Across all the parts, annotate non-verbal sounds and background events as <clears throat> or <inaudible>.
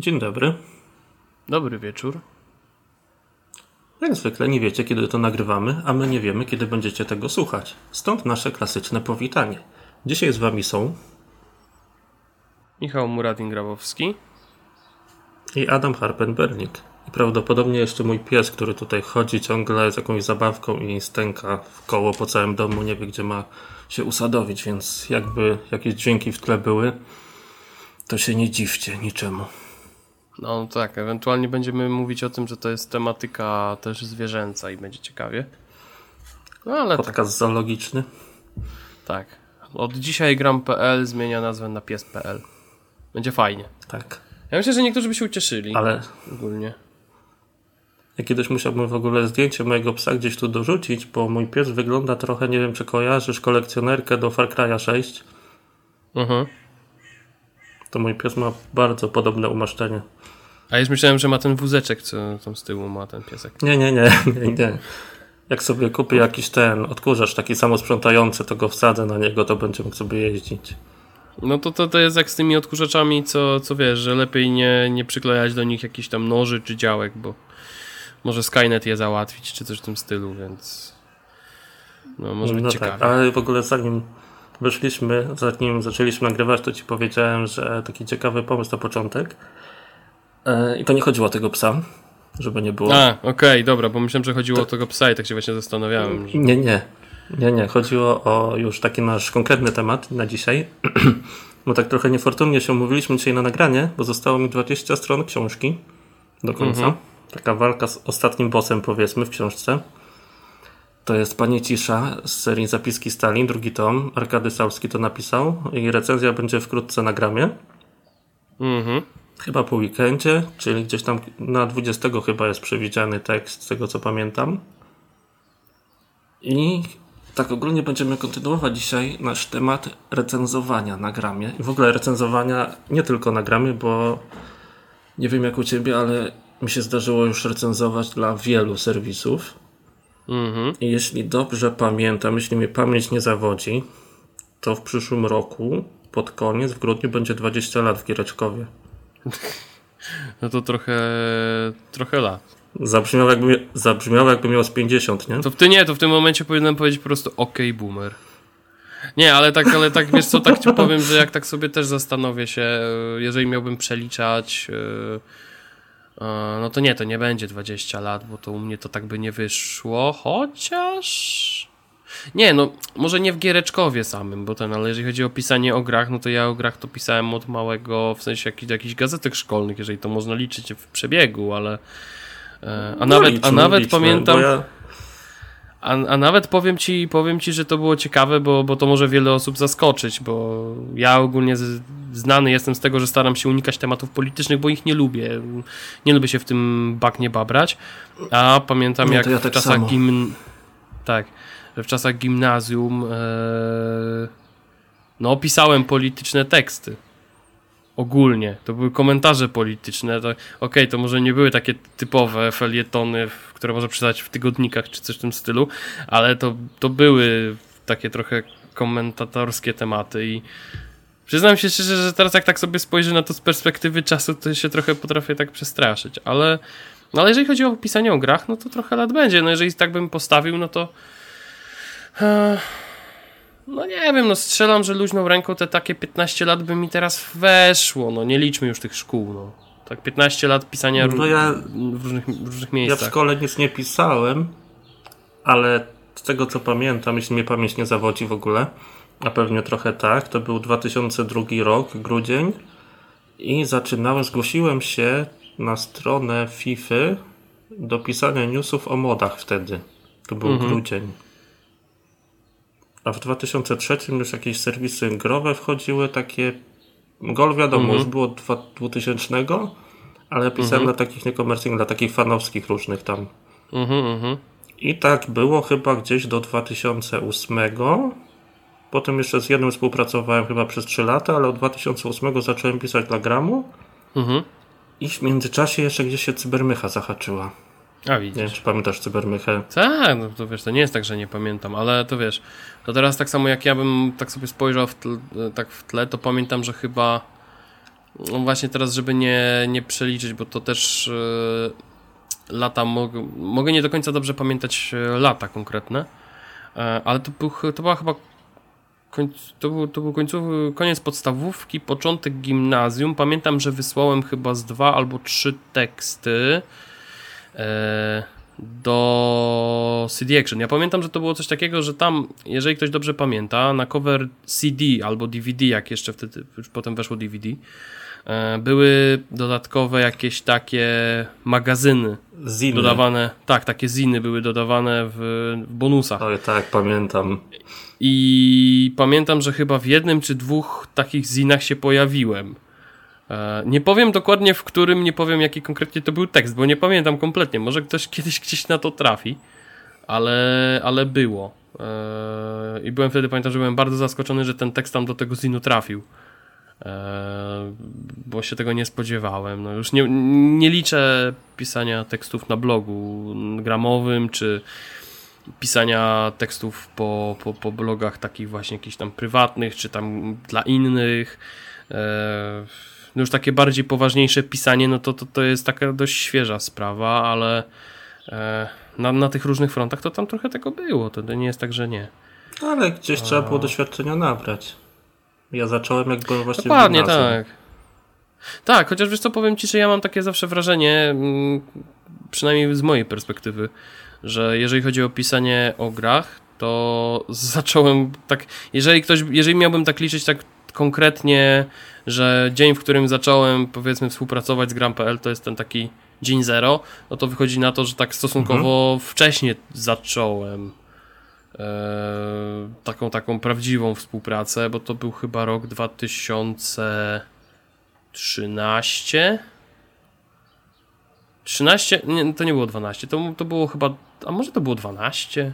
Dzień dobry. Dobry wieczór. Jak zwykle nie wiecie, kiedy to nagrywamy, a my nie wiemy, kiedy będziecie tego słuchać. Stąd nasze klasyczne powitanie. Dzisiaj z wami są Michał Muradin-Grabowski i Adam Harpenbernik. I prawdopodobnie jeszcze mój pies, który tutaj chodzi ciągle z jakąś zabawką i stęka w koło po całym domu, nie wie gdzie ma się usadowić, więc jakby jakieś dźwięki w tle były, to się nie dziwcie niczemu. No tak, ewentualnie będziemy mówić o tym, że to jest tematyka też zwierzęca i będzie ciekawie. No ale Podcast tak. zoologiczny. Tak. Od dzisiaj gram.pl zmienia nazwę na pies.pl. Będzie fajnie. Tak. Ja myślę, że niektórzy by się ucieszyli. Ale ogólnie. Ja kiedyś musiałbym w ogóle zdjęcie mojego psa gdzieś tu dorzucić, bo mój pies wygląda trochę, nie wiem czy kojarzysz kolekcjonerkę do Far Cry'a 6. Mhm. To mój pies ma bardzo podobne umaszczenie. A już myślałem, że ma ten wózeczek, co tam z tyłu ma ten piesek. Nie, nie, nie, <laughs> nie, nie. Jak sobie kupię jakiś ten odkurzacz taki samo sprzątający, to go wsadzę na niego, to będzie mógł sobie jeździć. No to, to, to jest jak z tymi odkurzaczami, co, co wiesz, że lepiej nie, nie przyklejać do nich jakichś tam noży czy działek, bo może Skynet je załatwić, czy coś w tym stylu, więc no może być no tak, ciekawe. Tak, ale w ogóle zanim wyszliśmy, zanim zaczęliśmy nagrywać, to ci powiedziałem, że taki ciekawy pomysł na początek. E, I to nie chodziło o tego psa, żeby nie było. A, okej, okay, dobra, bo myślałem, że chodziło to... o tego psa i tak się właśnie zastanawiałem. Że... Nie, nie. Nie, nie. Chodziło o już taki nasz konkretny temat na dzisiaj. <clears throat> bo tak trochę niefortunnie się umówiliśmy dzisiaj na nagranie, bo zostało mi 20 stron książki do końca. Mhm. Taka walka z ostatnim bossem, powiedzmy, w książce. To jest Panie Cisza z serii Zapiski Stalin, drugi tom. Arkady Salski to napisał i recenzja będzie wkrótce na gramie. Mhm. Chyba po weekendzie, czyli gdzieś tam na 20 chyba jest przewidziany tekst, z tego co pamiętam. I tak ogólnie będziemy kontynuować dzisiaj nasz temat recenzowania na gramie. I w ogóle recenzowania nie tylko na gramie, bo nie wiem jak u Ciebie, ale mi się zdarzyło już recenzować dla wielu serwisów. Mhm. I jeśli dobrze pamiętam, jeśli mnie pamięć nie zawodzi, to w przyszłym roku, pod koniec, w grudniu, będzie 20 lat w Giereczkowie. <laughs> No to trochę, trochę lat. Zabrzmiał jakby, zabrzmiał jakby miał z 50, nie? To w, ty nie, to w tym momencie powinienem powiedzieć po prostu ok, boomer. Nie, ale tak, ale tak wiesz co, tak ci powiem, że jak tak sobie też zastanowię się, jeżeli miałbym przeliczać, e, e, no to nie, to nie będzie 20 lat, bo to u mnie to tak by nie wyszło, chociaż... Nie, no może nie w Giereczkowie samym, bo ten, ale jeżeli chodzi o pisanie o grach, no to ja o grach to pisałem od małego, w sensie jakichś, jakichś gazetek szkolnych, jeżeli to można liczyć w przebiegu, ale e, a, no nawet, liczmy, a nawet liczmy, pamiętam... Ja... A, a nawet powiem ci, powiem ci, że to było ciekawe, bo, bo to może wiele osób zaskoczyć, bo ja ogólnie z, znany jestem z tego, że staram się unikać tematów politycznych, bo ich nie lubię. Nie lubię się w tym baknie babrać. A pamiętam no, jak ja tak w czasach gimn... Tak że w czasach gimnazjum e, no opisałem polityczne teksty. Ogólnie. To były komentarze polityczne. Okej, okay, to może nie były takie typowe felietony, które można przeczytać w tygodnikach czy coś w tym stylu, ale to, to były takie trochę komentatorskie tematy i przyznam się szczerze, że teraz jak tak sobie spojrzę na to z perspektywy czasu, to się trochę potrafię tak przestraszyć, ale no ale jeżeli chodzi o pisanie o grach, no to trochę lat będzie. No jeżeli tak bym postawił, no to no nie wiem, no strzelam, że luźną ręką te takie 15 lat by mi teraz weszło. No nie liczmy już tych szkół, no. Tak 15 lat pisania no ja, w, różnych, w różnych miejscach. Ja w szkole nic nie pisałem, ale z tego co pamiętam, jeśli mnie pamięć nie zawodzi w ogóle, a pewnie trochę tak, to był 2002 rok, grudzień i zaczynałem, zgłosiłem się na stronę FIFA do pisania newsów o modach wtedy. To był mhm. grudzień. A w 2003 już jakieś serwisy growe wchodziły, takie. Gol wiadomo, mhm. już było 2000, ale pisałem mhm. dla takich niekomercyjnych, dla takich fanowskich różnych tam. Mhm, mhm. I tak było chyba gdzieś do 2008. Potem jeszcze z jednym współpracowałem chyba przez 3 lata, ale od 2008 zacząłem pisać dla Gramu. Mhm. I w międzyczasie jeszcze gdzieś się cybermycha zahaczyła. A widzisz. Nie wiem, czy pamiętasz Cybermychę? Tak, no to wiesz, to nie jest tak, że nie pamiętam, ale to wiesz, to teraz tak samo jak ja bym tak sobie spojrzał w tle, tak w tle, to pamiętam, że chyba no właśnie teraz, żeby nie, nie przeliczyć, bo to też yy, lata mogę, mogę nie do końca dobrze pamiętać lata konkretne, yy, ale to, był, to była chyba końc, to był, to był końcowy, koniec podstawówki, początek gimnazjum. Pamiętam, że wysłałem chyba z dwa albo trzy teksty. Yy, do CD Action. Ja pamiętam, że to było coś takiego, że tam, jeżeli ktoś dobrze pamięta, na cover CD albo DVD, jak jeszcze wtedy, już potem weszło DVD, e, były dodatkowe jakieś takie magazyny Ziny. dodawane, tak, takie ziny były dodawane w, w bonusach. Oj, tak, pamiętam. I pamiętam, że chyba w jednym czy dwóch takich zinach się pojawiłem. E, nie powiem dokładnie w którym, nie powiem jaki konkretnie to był tekst, bo nie pamiętam kompletnie. Może ktoś kiedyś gdzieś na to trafi, ale, ale było. E, I byłem wtedy, pamiętam, że byłem bardzo zaskoczony, że ten tekst tam do tego zinu trafił. E, bo się tego nie spodziewałem. No już nie, nie liczę pisania tekstów na blogu gramowym, czy pisania tekstów po, po, po blogach takich właśnie jakichś tam prywatnych, czy tam dla innych no już takie bardziej poważniejsze pisanie, no to, to, to jest taka dość świeża sprawa, ale e, na, na tych różnych frontach to tam trochę tego było, to nie jest tak, że nie. Ale gdzieś A... trzeba było doświadczenia nabrać. Ja zacząłem jak byłem właśnie Dokładnie, tak. Tak, chociaż wiesz co, powiem Ci, że ja mam takie zawsze wrażenie, mm, przynajmniej z mojej perspektywy, że jeżeli chodzi o pisanie o grach, to zacząłem tak, jeżeli ktoś, jeżeli miałbym tak liczyć tak konkretnie, że dzień, w którym zacząłem powiedzmy współpracować z Gram.pl to jest ten taki dzień zero, no to wychodzi na to, że tak stosunkowo mhm. wcześnie zacząłem e, taką taką prawdziwą współpracę, bo to był chyba rok 2013 13? Nie, to nie było 12, to, to było chyba, a może to było 12?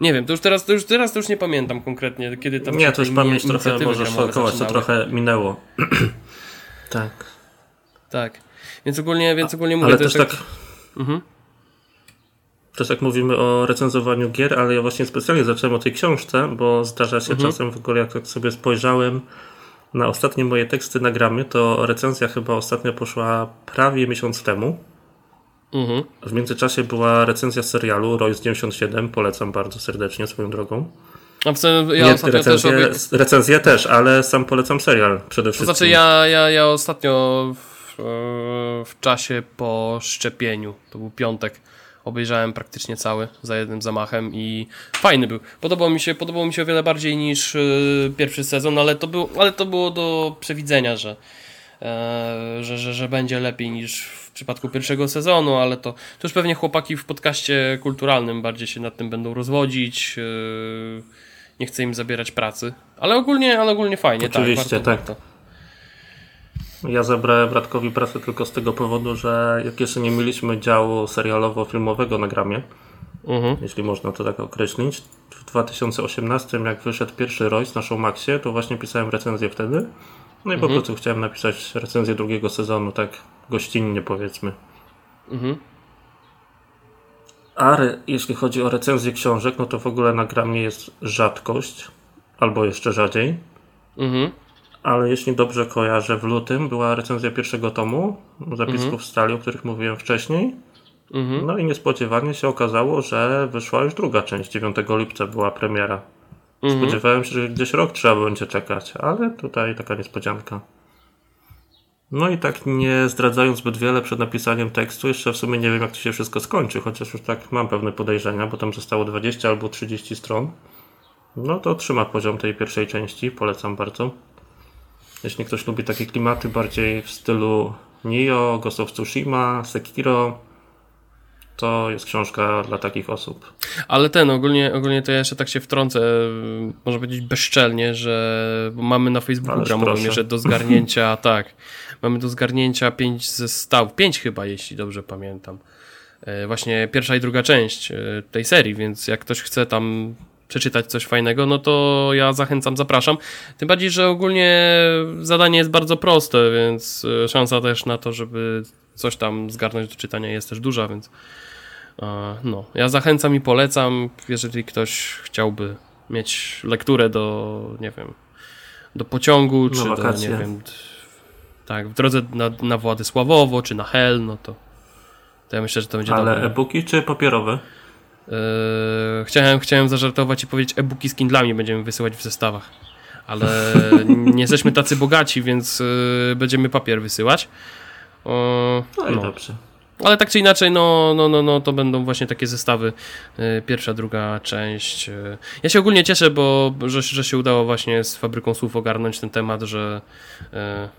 Nie wiem, to już teraz to już, teraz to już nie pamiętam konkretnie, kiedy tam Nie, to już pamięć trochę może szwakować, to trochę minęło. <clears throat> tak. Tak. Więc ogólnie, więc ogólnie mówię, ale też tak... tak... Mhm. Też tak mówimy o recenzowaniu gier, ale ja właśnie specjalnie zacząłem o tej książce, bo zdarza się mhm. czasem w ogóle, jak tak sobie spojrzałem na ostatnie moje teksty nagramy, to recenzja chyba ostatnio poszła prawie miesiąc temu. Mhm. W międzyczasie była recenzja serialu Royce 97, polecam bardzo serdecznie swoją drogą. A w sensie, ja Nie, recenzję, też recenzję też, ale sam polecam serial przede wszystkim. To znaczy ja, ja, ja ostatnio w, w czasie po szczepieniu, to był piątek, obejrzałem praktycznie cały za jednym zamachem i fajny był. Podobał mi się, podobał mi się o wiele bardziej niż y, pierwszy sezon, ale to, był, ale to było do przewidzenia, że, e, że, że, że będzie lepiej niż w przypadku pierwszego sezonu, ale to, to już pewnie chłopaki w podcaście kulturalnym bardziej się nad tym będą rozwodzić. Yy, nie chcę im zabierać pracy. Ale ogólnie, ale ogólnie fajnie. Tak, Oczywiście, tak. tak. Ja zabrałem Bratkowi pracę tylko z tego powodu, że jak jeszcze nie mieliśmy działu serialowo-filmowego na gramie, mhm. jeśli można to tak określić, w 2018 jak wyszedł pierwszy Royce na Showmaxie, to właśnie pisałem recenzję wtedy. No i mhm. po prostu chciałem napisać recenzję drugiego sezonu, tak gościnnie powiedzmy. Mhm. A jeśli chodzi o recenzję książek, no to w ogóle na gramie jest rzadkość, albo jeszcze rzadziej. Mhm. Ale jeśli dobrze kojarzę, w lutym była recenzja pierwszego tomu zapisków mhm. stali, o których mówiłem wcześniej. Mhm. No i niespodziewanie się okazało, że wyszła już druga część. 9 lipca była premiera. Mhm. Spodziewałem się, że gdzieś rok trzeba będzie czekać, ale tutaj taka niespodzianka. No i tak nie zdradzając zbyt wiele przed napisaniem tekstu, jeszcze w sumie nie wiem jak to się wszystko skończy, chociaż już tak mam pewne podejrzenia, bo tam zostało 20 albo 30 stron. No to trzyma poziom tej pierwszej części, polecam bardzo. Jeśli ktoś lubi takie klimaty bardziej w stylu Nio, Ghost of Tsushima, Sekiro, to jest książka dla takich osób. Ale ten, ogólnie, ogólnie to ja jeszcze tak się wtrącę, można powiedzieć bezczelnie, że mamy na Facebooku gramowym jeszcze do zgarnięcia, <laughs> tak, mamy do zgarnięcia pięć zestawów, pięć chyba, jeśli dobrze pamiętam. E, właśnie pierwsza i druga część e, tej serii, więc jak ktoś chce tam przeczytać coś fajnego, no to ja zachęcam, zapraszam. Tym bardziej, że ogólnie zadanie jest bardzo proste, więc e, szansa też na to, żeby coś tam zgarnąć do czytania jest też duża, więc no, ja zachęcam i polecam, jeżeli ktoś chciałby mieć lekturę do, nie wiem, do pociągu, czy do, nie wiem, Tak, w drodze na, na Władysławowo czy na Hel, no to, to ja myślę, że to będzie Ale e-booki czy papierowe? Yy, chciałem, chciałem zażartować i powiedzieć, e-booki z Kindlami będziemy wysyłać w zestawach. Ale <laughs> nie jesteśmy tacy bogaci, więc yy, będziemy papier wysyłać. No i no. dobrze. Ale tak czy inaczej, no, no, no, no to będą właśnie takie zestawy. y, Pierwsza, druga część. y. Ja się ogólnie cieszę, bo że, że się udało właśnie z fabryką słów ogarnąć ten temat, że y,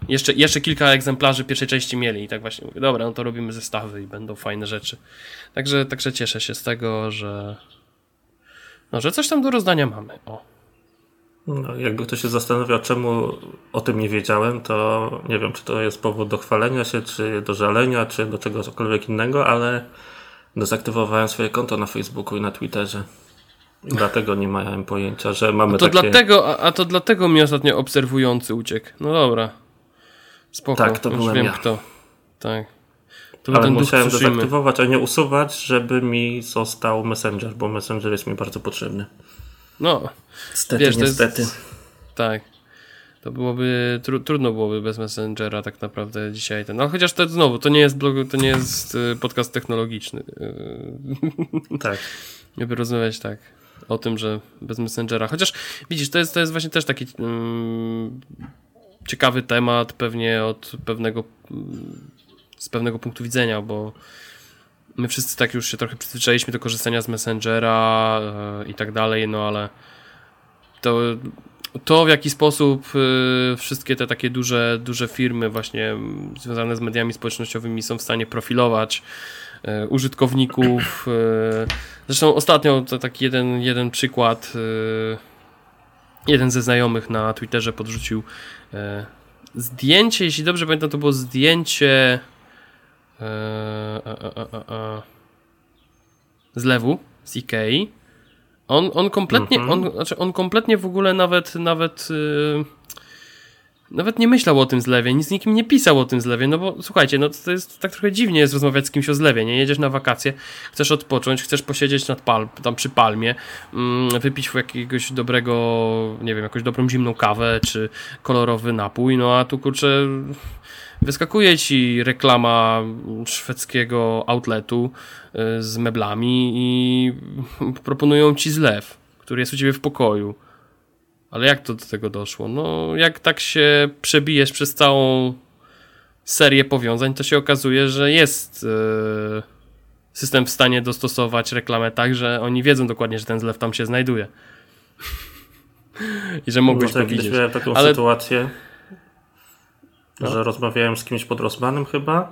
jeszcze, jeszcze kilka egzemplarzy pierwszej części mieli i tak właśnie mówię, dobra, no to robimy zestawy i będą fajne rzeczy. Także, także cieszę się z tego, że no, że coś tam do rozdania mamy. O. No, jakby ktoś się zastanawiał, czemu o tym nie wiedziałem, to nie wiem, czy to jest powód do chwalenia się, czy do żalenia, czy do czegokolwiek innego, ale dezaktywowałem swoje konto na Facebooku i na Twitterze. Dlatego nie miałem pojęcia, że mamy To takie... dlatego, a, a to dlatego mi ostatnio obserwujący uciekł. No dobra. Spoko, Tak, to już byłem wiem ja. kto. Tak. To Ale musiałem dezaktywować, a nie usuwać, żeby mi został Messenger, bo Messenger jest mi bardzo potrzebny. No, Niestety, Wiesz, to jest- niestety. tak. To byłoby, tru, trudno byłoby bez Messengera tak naprawdę dzisiaj ten. No chociaż to znowu, to nie jest blog, to nie jest y, podcast technologiczny. Y, Tak. <laughs> Żeby rozmawiać tak o tym, że bez Messengera. Chociaż widzisz, to jest, to jest właśnie też taki mm, ciekawy temat, pewnie od pewnego mm, z pewnego punktu widzenia, bo my wszyscy tak już się trochę przyzwyczailiśmy do korzystania z Messengera e, i tak dalej, no ale to, to w jaki sposób e, wszystkie te takie duże, duże firmy właśnie mm, związane z mediami społecznościowymi są w stanie profilować e, użytkowników. e, Zresztą ostatnio to taki jeden, jeden przykład. Jeden ze znajomych na Twitterze podrzucił zdjęcie, jeśli dobrze pamiętam, to było zdjęcie z lewu, z Ikei. On, on kompletnie, Mhm. on, znaczy on kompletnie w ogóle nawet, nawet, yy, nawet nie myślał o tym zlewie, nic z nikim nie pisał o tym zlewie, no bo słuchajcie, no to jest tak trochę dziwnie jest rozmawiać z kimś o zlewie, nie? Jedziesz na wakacje, chcesz odpocząć, chcesz posiedzieć nad palm, tam przy palmie, mm, wypić jakiegoś dobrego, nie wiem, jakąś dobrą zimną kawę, czy kolorowy napój, no a tu kurczę wyskakuje ci reklama szwedzkiego outletu y, z meblami i proponują ci zlew, który jest u ciebie w pokoju. Ale jak to do tego doszło? No, jak tak się przebijesz przez całą serię powiązań, to się okazuje, że jest y, system w stanie dostosować reklamę tak, że oni wiedzą dokładnie, że ten zlew tam się znajduje. <laughs> I że mogłeś kiedyś widzieć. miałem taką Ale- sytuację, No. że rozmawiałem z kimś pod Rossmanem chyba.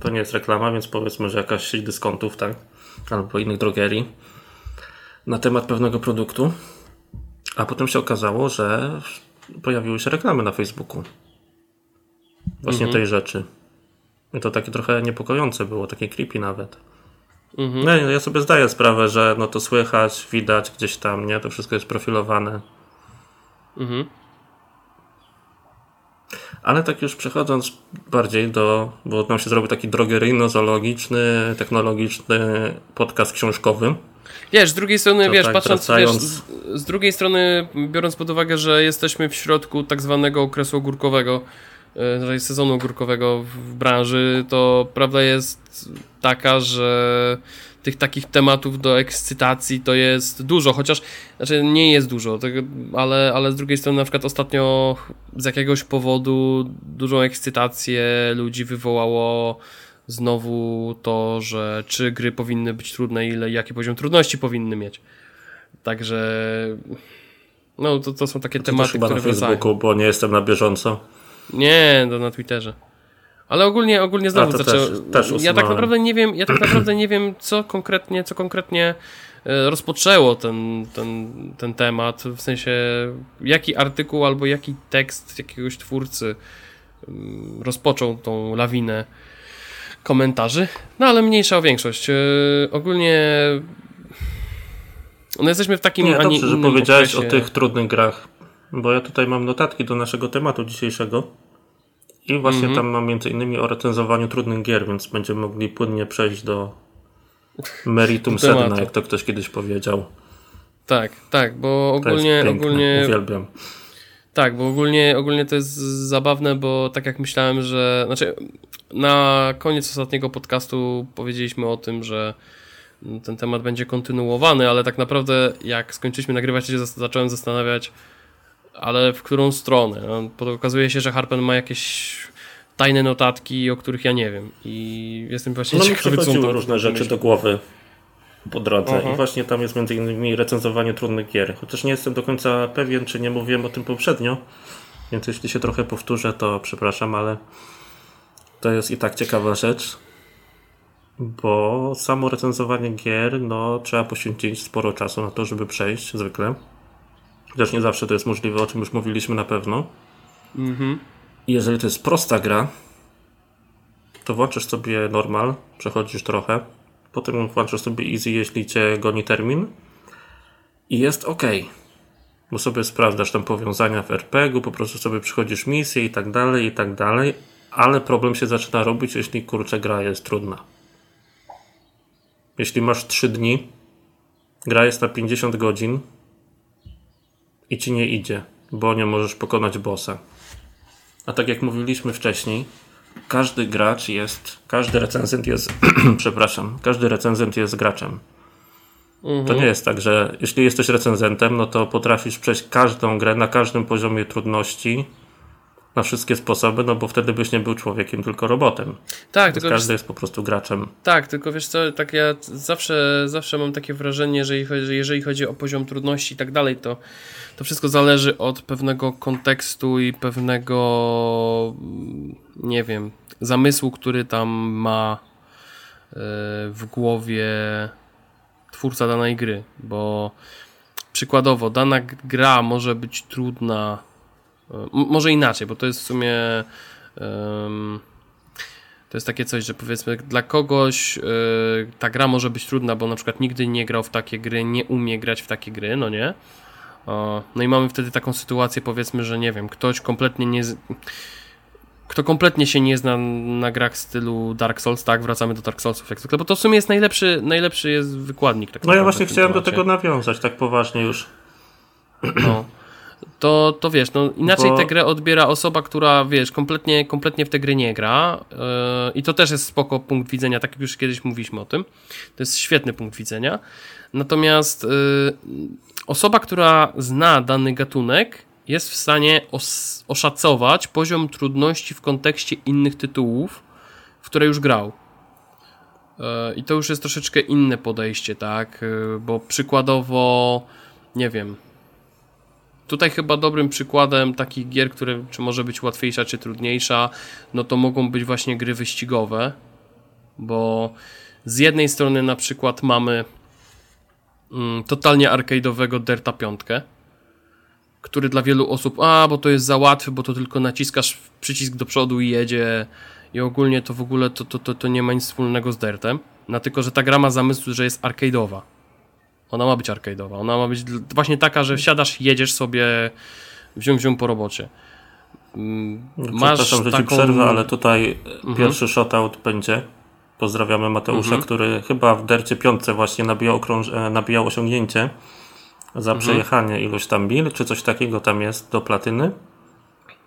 To nie jest reklama, więc powiedzmy, że jakaś sieć dyskontów, tak? Albo innych drogerii na temat pewnego produktu. A potem się okazało, że pojawiły się reklamy na Facebooku. Właśnie tej rzeczy. I to takie trochę niepokojące było, takie creepy nawet. Mhm. No, ja sobie zdaję sprawę, że no to słychać, widać gdzieś tam, nie? To wszystko jest profilowane. Mhm. Ale tak już przechodząc bardziej do, bo nam się zrobił taki drogeryjno-zoologiczny, technologiczny podcast książkowy. Wiesz, z drugiej strony, To wiesz, tak, patrząc, wiesz, wracając- z, z drugiej strony, biorąc pod uwagę, że jesteśmy w środku tak zwanego okresu ogórkowego, czyli sezonu ogórkowego w branży, to prawda jest taka, że tych takich tematów do ekscytacji to jest dużo, chociaż, znaczy nie jest dużo, tego, ale, ale z drugiej strony na przykład ostatnio z jakiegoś powodu dużą ekscytację ludzi wywołało znowu to, że czy gry powinny być trudne, ile, jaki poziom trudności powinny mieć. Także no to, to są takie To tematy, chyba które na wracają. Facebooku, bo nie jestem na bieżąco. Nie, to na Twitterze. Ale ogólnie, ogólnie znowu to zaczęło. też- też ja tak naprawdę nie wiem, ja tak naprawdę nie wiem, co konkretnie, co konkretnie e, rozpoczęło ten, ten, ten temat. W sensie, jaki artykuł albo jaki tekst jakiegoś twórcy mm, rozpoczął tą lawinę komentarzy. No ale mniejsza o większość. E, Ogólnie. No jesteśmy w takim. Nie, a nie dobrze, że powiedziałeś okresie. o tych trudnych grach, bo ja tutaj mam notatki do naszego tematu dzisiejszego i właśnie Mhm. tam mam między innymi o recenzowaniu trudnych gier, więc będziemy mogli płynnie przejść do meritum <laughs> sedna, jak to ktoś kiedyś powiedział. Tak, tak, bo ogólnie, piękne, ogólnie uwielbiam. Tak, bo ogólnie, ogólnie to jest zabawne, bo tak jak myślałem, że. Znaczy, na koniec ostatniego podcastu powiedzieliśmy o tym, że ten temat będzie kontynuowany, ale tak naprawdę jak skończyliśmy nagrywać, się zacząłem zastanawiać, ale w którą stronę. No, okazuje się, że Harpen ma jakieś tajne notatki, o których ja nie wiem. I jestem właśnie no, ciekawy, co to różne rzeczy do głowy po drodze. I właśnie tam jest między innymi recenzowanie trudnych gier. Chociaż nie jestem do końca pewien, czy nie mówiłem o tym poprzednio. Więc jeśli się trochę powtórzę, to przepraszam, ale to jest i tak ciekawa rzecz. Bo samo recenzowanie gier, no trzeba poświęcić sporo czasu na to, żeby przejść zwykle. Chociaż nie zawsze to jest możliwe, o czym już mówiliśmy na pewno. Mhm. Jeżeli to jest prosta gra, to włączysz sobie normal, przechodzisz trochę, potem włączysz sobie easy, jeśli cię goni termin i jest ok. Bo sobie sprawdzasz tam powiązania w RPG-u, po prostu sobie przychodzisz misję i tak dalej, i tak dalej, ale problem się zaczyna robić, jeśli kurczę gra jest trudna. Jeśli masz 3 dni, gra jest na 50 godzin i ci nie idzie, bo nie możesz pokonać bossa. A tak jak mówiliśmy wcześniej, każdy gracz jest, każdy recenzent jest, <clears throat> przepraszam, każdy recenzent jest graczem. Mhm. To nie jest tak, że jeśli jesteś recenzentem, no to potrafisz przejść każdą grę na każdym poziomie trudności na wszystkie sposoby, no bo wtedy byś nie był człowiekiem, tylko robotem. Tak, tylko każdy wiesz, jest po prostu graczem. Tak, tylko wiesz co, tak ja zawsze, zawsze mam takie wrażenie, że jeżeli chodzi, jeżeli chodzi o poziom trudności i tak dalej, to to wszystko zależy od pewnego kontekstu i pewnego, nie wiem, zamysłu, który tam ma e, w głowie twórca danej gry, bo przykładowo dana gra może być trudna, może inaczej, bo to jest w sumie to jest takie coś, że powiedzmy dla kogoś e, ta gra może być trudna, bo na przykład nigdy nie grał w takie gry, nie umie grać w takie gry, no nie? No i mamy wtedy taką sytuację, powiedzmy, że nie wiem, ktoś kompletnie nie. Kto kompletnie się nie zna na grach stylu Dark Souls, tak, wracamy do Dark Soulsów jak zwykle, bo to w sumie jest najlepszy, najlepszy jest wykładnik. Tak no ja właśnie chciałem do tego nawiązać, tak poważnie już. No. To, to wiesz, no inaczej bo... tę grę odbiera osoba, która wiesz, kompletnie, kompletnie w tę grę nie gra yy, i to też jest spoko punkt widzenia, tak jak już kiedyś mówiliśmy o tym. To jest świetny punkt widzenia. Natomiast yy, osoba, która zna dany gatunek, jest w stanie os oszacować poziom trudności w kontekście innych tytułów, w które już grał. E, I to już jest troszeczkę inne podejście, tak? Bo przykładowo, nie wiem. Tutaj chyba dobrym przykładem takich gier, które czy może być łatwiejsza, czy trudniejsza, no to mogą być właśnie gry wyścigowe, bo z jednej strony na przykład mamy mm, totalnie arcade'owego Derta 5, który dla wielu osób, a bo to jest za łatwy, bo to tylko naciskasz przycisk do przodu i jedzie i ogólnie to w ogóle to, to, to, to nie ma nic wspólnego z Dertem, na tylko, że ta gra ma zamysł, że jest arcade'owa. Ona ma być arcade'owa, ona ma być właśnie taka, że wsiadasz, jedziesz sobie wziął wziął po robocie. Mm, masz Przepraszam, że taką... ci przerwę, ale tutaj mhm. pierwszy shoutout będzie Pozdrawiamy Mateusza, mhm. który chyba w Dercie piątce właśnie nabijał, okrąż... E, nabijał osiągnięcie za mhm. przejechanie ilość tam mil, czy coś takiego tam jest do platyny.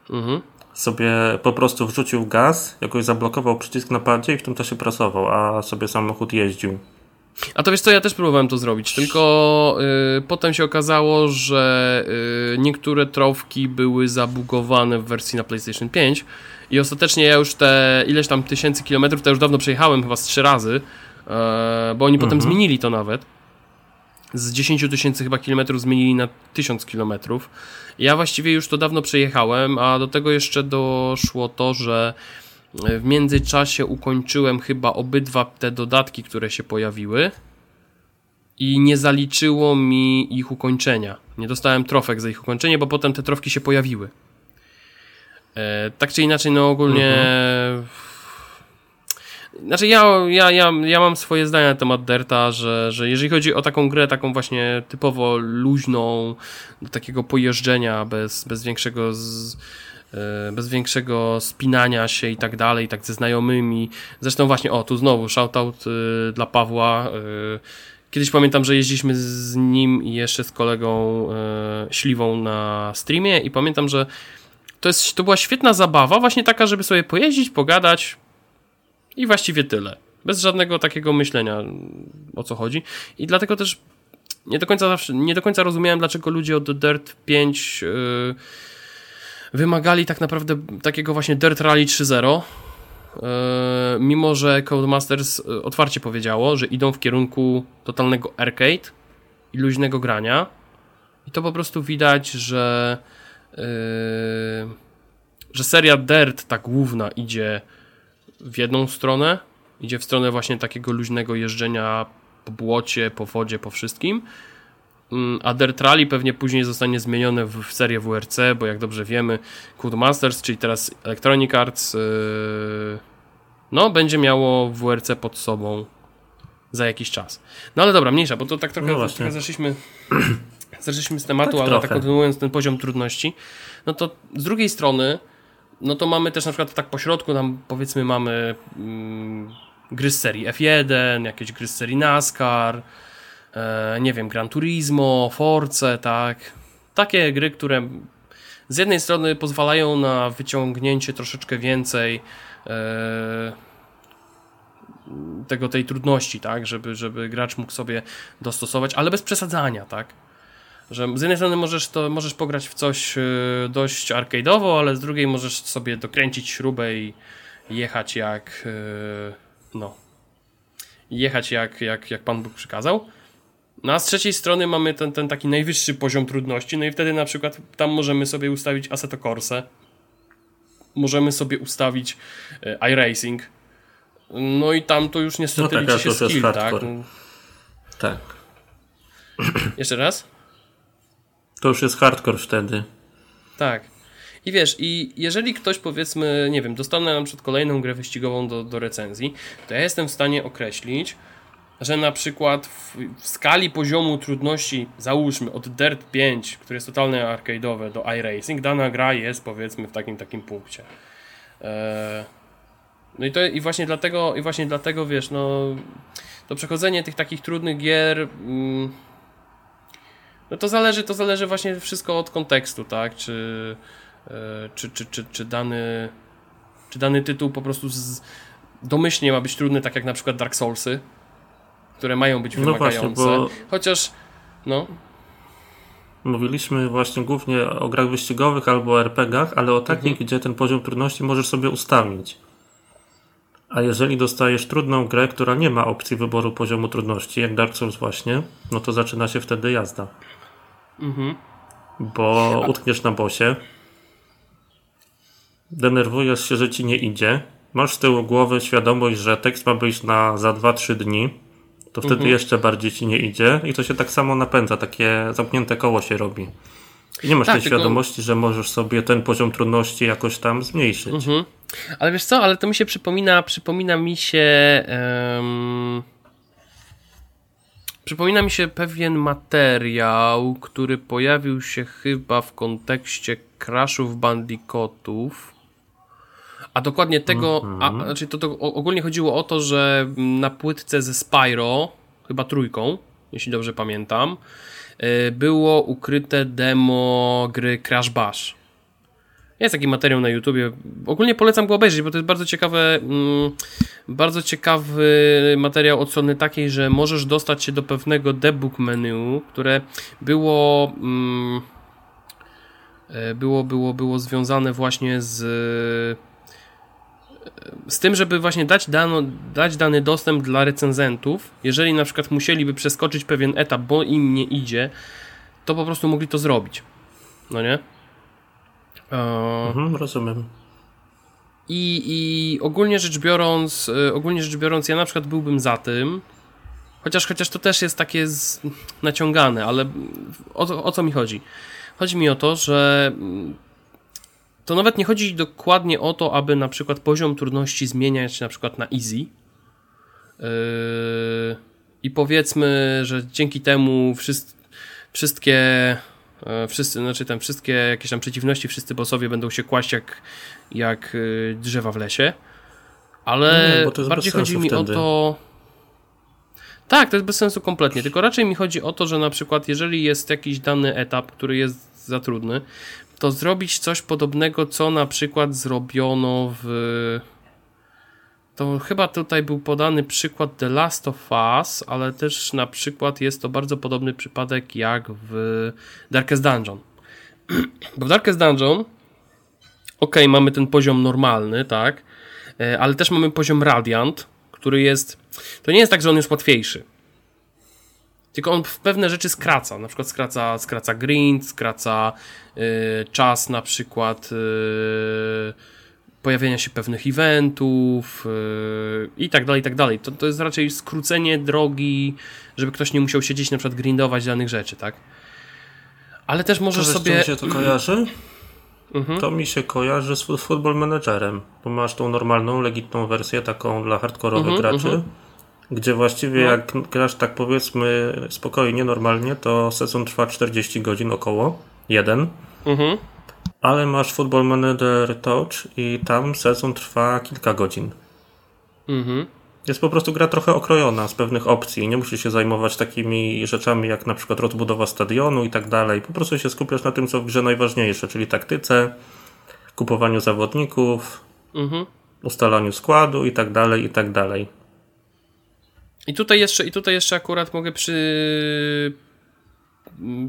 Mhm. Sobie po prostu wrzucił gaz, jakoś zablokował przycisk na padzie i w tym czasie prasował, a sobie samochód jeździł. A to wiesz co, ja też próbowałem to zrobić, tylko y, potem się okazało, że y, niektóre trofki były zabugowane w wersji na PlayStation 5 i ostatecznie ja już te ileś tam tysięcy kilometrów, to już dawno przejechałem chyba z trzy razy, e, bo oni mhm. potem zmienili to nawet. Z 10 tysięcy chyba kilometrów zmienili na 1000 kilometrów. Ja właściwie już to dawno przejechałem, a do tego jeszcze doszło to, że w międzyczasie ukończyłem chyba obydwa te dodatki, które się pojawiły i nie zaliczyło mi ich ukończenia. Nie dostałem trofek za ich ukończenie, bo potem te trofki się pojawiły. E, tak czy inaczej, no ogólnie. Mhm. Znaczy, ja, ja, ja, ja mam swoje zdania na temat Derta, że, że jeżeli chodzi o taką grę, taką właśnie typowo luźną, do takiego pojeżdżenia bez, bez większego. Z, bez większego spinania się i tak dalej, tak ze znajomymi. Zresztą właśnie, o, tu znowu shoutout y, dla Pawła, y, Kiedyś pamiętam, że jeździliśmy z nim i jeszcze z kolegą e, Śliwą na streamie i pamiętam, że to, jest, to była świetna zabawa, właśnie taka, żeby sobie pojeździć, pogadać i właściwie tyle. Bez żadnego takiego myślenia o co chodzi. I dlatego też nie do końca zawsze, nie do końca rozumiałem, dlaczego ludzie od Dirt 5 yy, wymagali tak naprawdę takiego właśnie Dirt Rally 3.0. Yy, mimo, że Codemasters yy, otwarcie powiedziało, że idą w kierunku totalnego arcade i luźnego grania. I to po prostu widać, że yy, że seria Dirt, ta główna, idzie w jedną stronę, idzie w stronę właśnie takiego luźnego jeżdżenia po błocie, po wodzie, po wszystkim. Mm, a Dirt Rally pewnie później zostanie zmienione w, w serię WRC, bo jak dobrze wiemy, Codemasters, czyli teraz Electronic Arts, yy, no będzie miało WRC pod sobą za jakiś czas. No ale dobra, mniejsza, bo to tak trochę, no trochę zeszliśmy, <clears throat> zeszliśmy z tematu, tak ale trochę. tak kontynuując ten poziom trudności, no to z drugiej strony, no to mamy też na przykład tak po środku, tam powiedzmy mamy mm, gry z serii F1, jakieś gry z serii NASCAR, nie wiem, Gran Turismo, Force, tak. Takie gry, które z jednej strony pozwalają na wyciągnięcie troszeczkę więcej e, tego, tej trudności, tak, żeby, żeby gracz mógł sobie dostosować, ale bez przesadzania, tak. Że z jednej strony możesz, to, możesz pograć w coś e, dość arcade'owo, ale z drugiej możesz sobie dokręcić śrubę i jechać jak e, no, jechać jak, jak, jak Pan Bóg przykazał. No a z trzeciej strony mamy ten, ten taki najwyższy poziom trudności, no i wtedy na przykład tam możemy sobie ustawić Assetto Corsa, możemy sobie ustawić e, iRacing, no i tam to już niestety no tak, liczy się skill, tak? Tak. <clears throat> Jeszcze raz? To już jest hardcore wtedy. Tak. I wiesz, i jeżeli ktoś powiedzmy, nie wiem, dostanę na przykład kolejną grę wyścigową do, do recenzji, to ja jestem w stanie określić, że na przykład w, w skali poziomu trudności, załóżmy od Dirt 5, które jest totalnie arcade'owe, do iRacing, dana gra jest powiedzmy w takim takim punkcie. Eee, no i to i właśnie dlatego, i właśnie dlatego wiesz, no to przechodzenie tych takich trudnych gier. Mm, no to zależy, to zależy właśnie wszystko od kontekstu, tak? Czy, E, czy, czy, czy, czy, dany, czy dany tytuł po prostu z, domyślnie ma być trudny, tak jak na przykład Dark Soulsy, które mają być wymagające. No właśnie, bo... Chociaż, no. Mówiliśmy właśnie głównie o grach wyścigowych albo RPGach, ale o takich, mhm. gdzie ten poziom trudności możesz sobie ustawić. A jeżeli dostajesz trudną grę, która nie ma opcji wyboru poziomu trudności, jak Dark Souls właśnie, no to zaczyna się wtedy jazda. Mhm. Bo utkniesz na bosie, denerwujesz się, że ci nie idzie, masz z tyłu głowy świadomość, że tekst ma być na za 2-3 dni, to wtedy mhm. jeszcze bardziej ci nie idzie i to się tak samo napędza, takie zamknięte koło się robi. I nie masz tak, tej tylko... świadomości, że możesz sobie ten poziom trudności jakoś tam zmniejszyć. Mhm. Ale wiesz co, ale to mi się przypomina, przypomina mi się um... Przypomina mi się pewien materiał, który pojawił się chyba w kontekście Crashów Bandicootów a dokładnie tego, mm -hmm. a, mhm. znaczy to, to ogólnie chodziło o to, że na płytce ze Spyro, chyba trójką, jeśli dobrze pamiętam, y, było ukryte demo gry Crash Bash. Jest taki materiał na YouTubie. Ogólnie polecam go obejrzeć, bo to jest bardzo ciekawe, mm, bardzo ciekawy materiał od strony takiej, że możesz dostać się do pewnego debug menu, które było mm, y, było, było, było związane właśnie z z tym, żeby właśnie dać, dano, dać dany dostęp dla recenzentów, jeżeli na przykład musieliby przeskoczyć pewien etap, bo im nie idzie, to po prostu mogli to zrobić. No nie? E... Mhm, rozumiem. I, I ogólnie rzecz biorąc, e, ogólnie rzecz biorąc, ja na przykład byłbym za tym, chociaż, chociaż to też jest takie z, naciągane, ale o, o co mi chodzi? Chodzi mi o to, że to nawet nie chodzi dokładnie o to, aby na przykład poziom trudności zmieniać na przykład na easy. Yy, I powiedzmy, że dzięki temu wszystkie yy, wszyscy, znaczy tam wszystkie jakieś tam przeciwności, wszyscy bossowie będą się kłaść jak, jak yy, drzewa w lesie. Ale nie, bardziej chodzi mi wtedy. o to. Tak, to jest bez sensu kompletnie, tylko raczej mi chodzi o to, że na przykład jeżeli jest jakiś dany etap, który jest za trudny, to zrobić coś podobnego, co na przykład zrobiono w... To chyba tutaj był podany przykład The Last of Us, ale też na przykład jest to bardzo podobny przypadek jak w Darkest Dungeon. <clears throat> Bo w Darkest Dungeon ok, mamy ten poziom normalny, tak, e, ale też mamy poziom Radiant, który jest, to nie jest tak, że on jest łatwiejszy. Tylko on w pewne rzeczy skraca, na przykład skraca, skraca grind, skraca y, czas na przykład y, pojawienia się pewnych eventów y, i tak dalej, i tak dalej. To, to jest raczej skrócenie drogi, żeby ktoś nie musiał siedzieć na przykład grindować danych rzeczy, tak? Ale też możesz to sobie... mi się to kojarzy? <clears throat> Mhm. To mi się kojarzy z Football Managerem, bo masz tą normalną, legitną wersję, taką dla hardkorowych mhm, graczy, mhm. Gdzie właściwie no. jak grasz tak powiedzmy spokojnie, normalnie, to sezon trwa 40 godzin około, jeden. Mhm. Ale masz Football Manager Touch i tam sezon trwa kilka godzin. Mhm. Jest po prostu gra trochę okrojona z pewnych opcji. Nie musisz się zajmować takimi rzeczami jak na przykład rozbudowa stadionu i tak dalej. Po prostu się skupiasz na tym, co w grze najważniejsze, czyli taktyce, kupowaniu zawodników, mhm. ustalaniu składu i tak dalej, i tak dalej. I tutaj jeszcze, i tutaj jeszcze akurat mogę przy,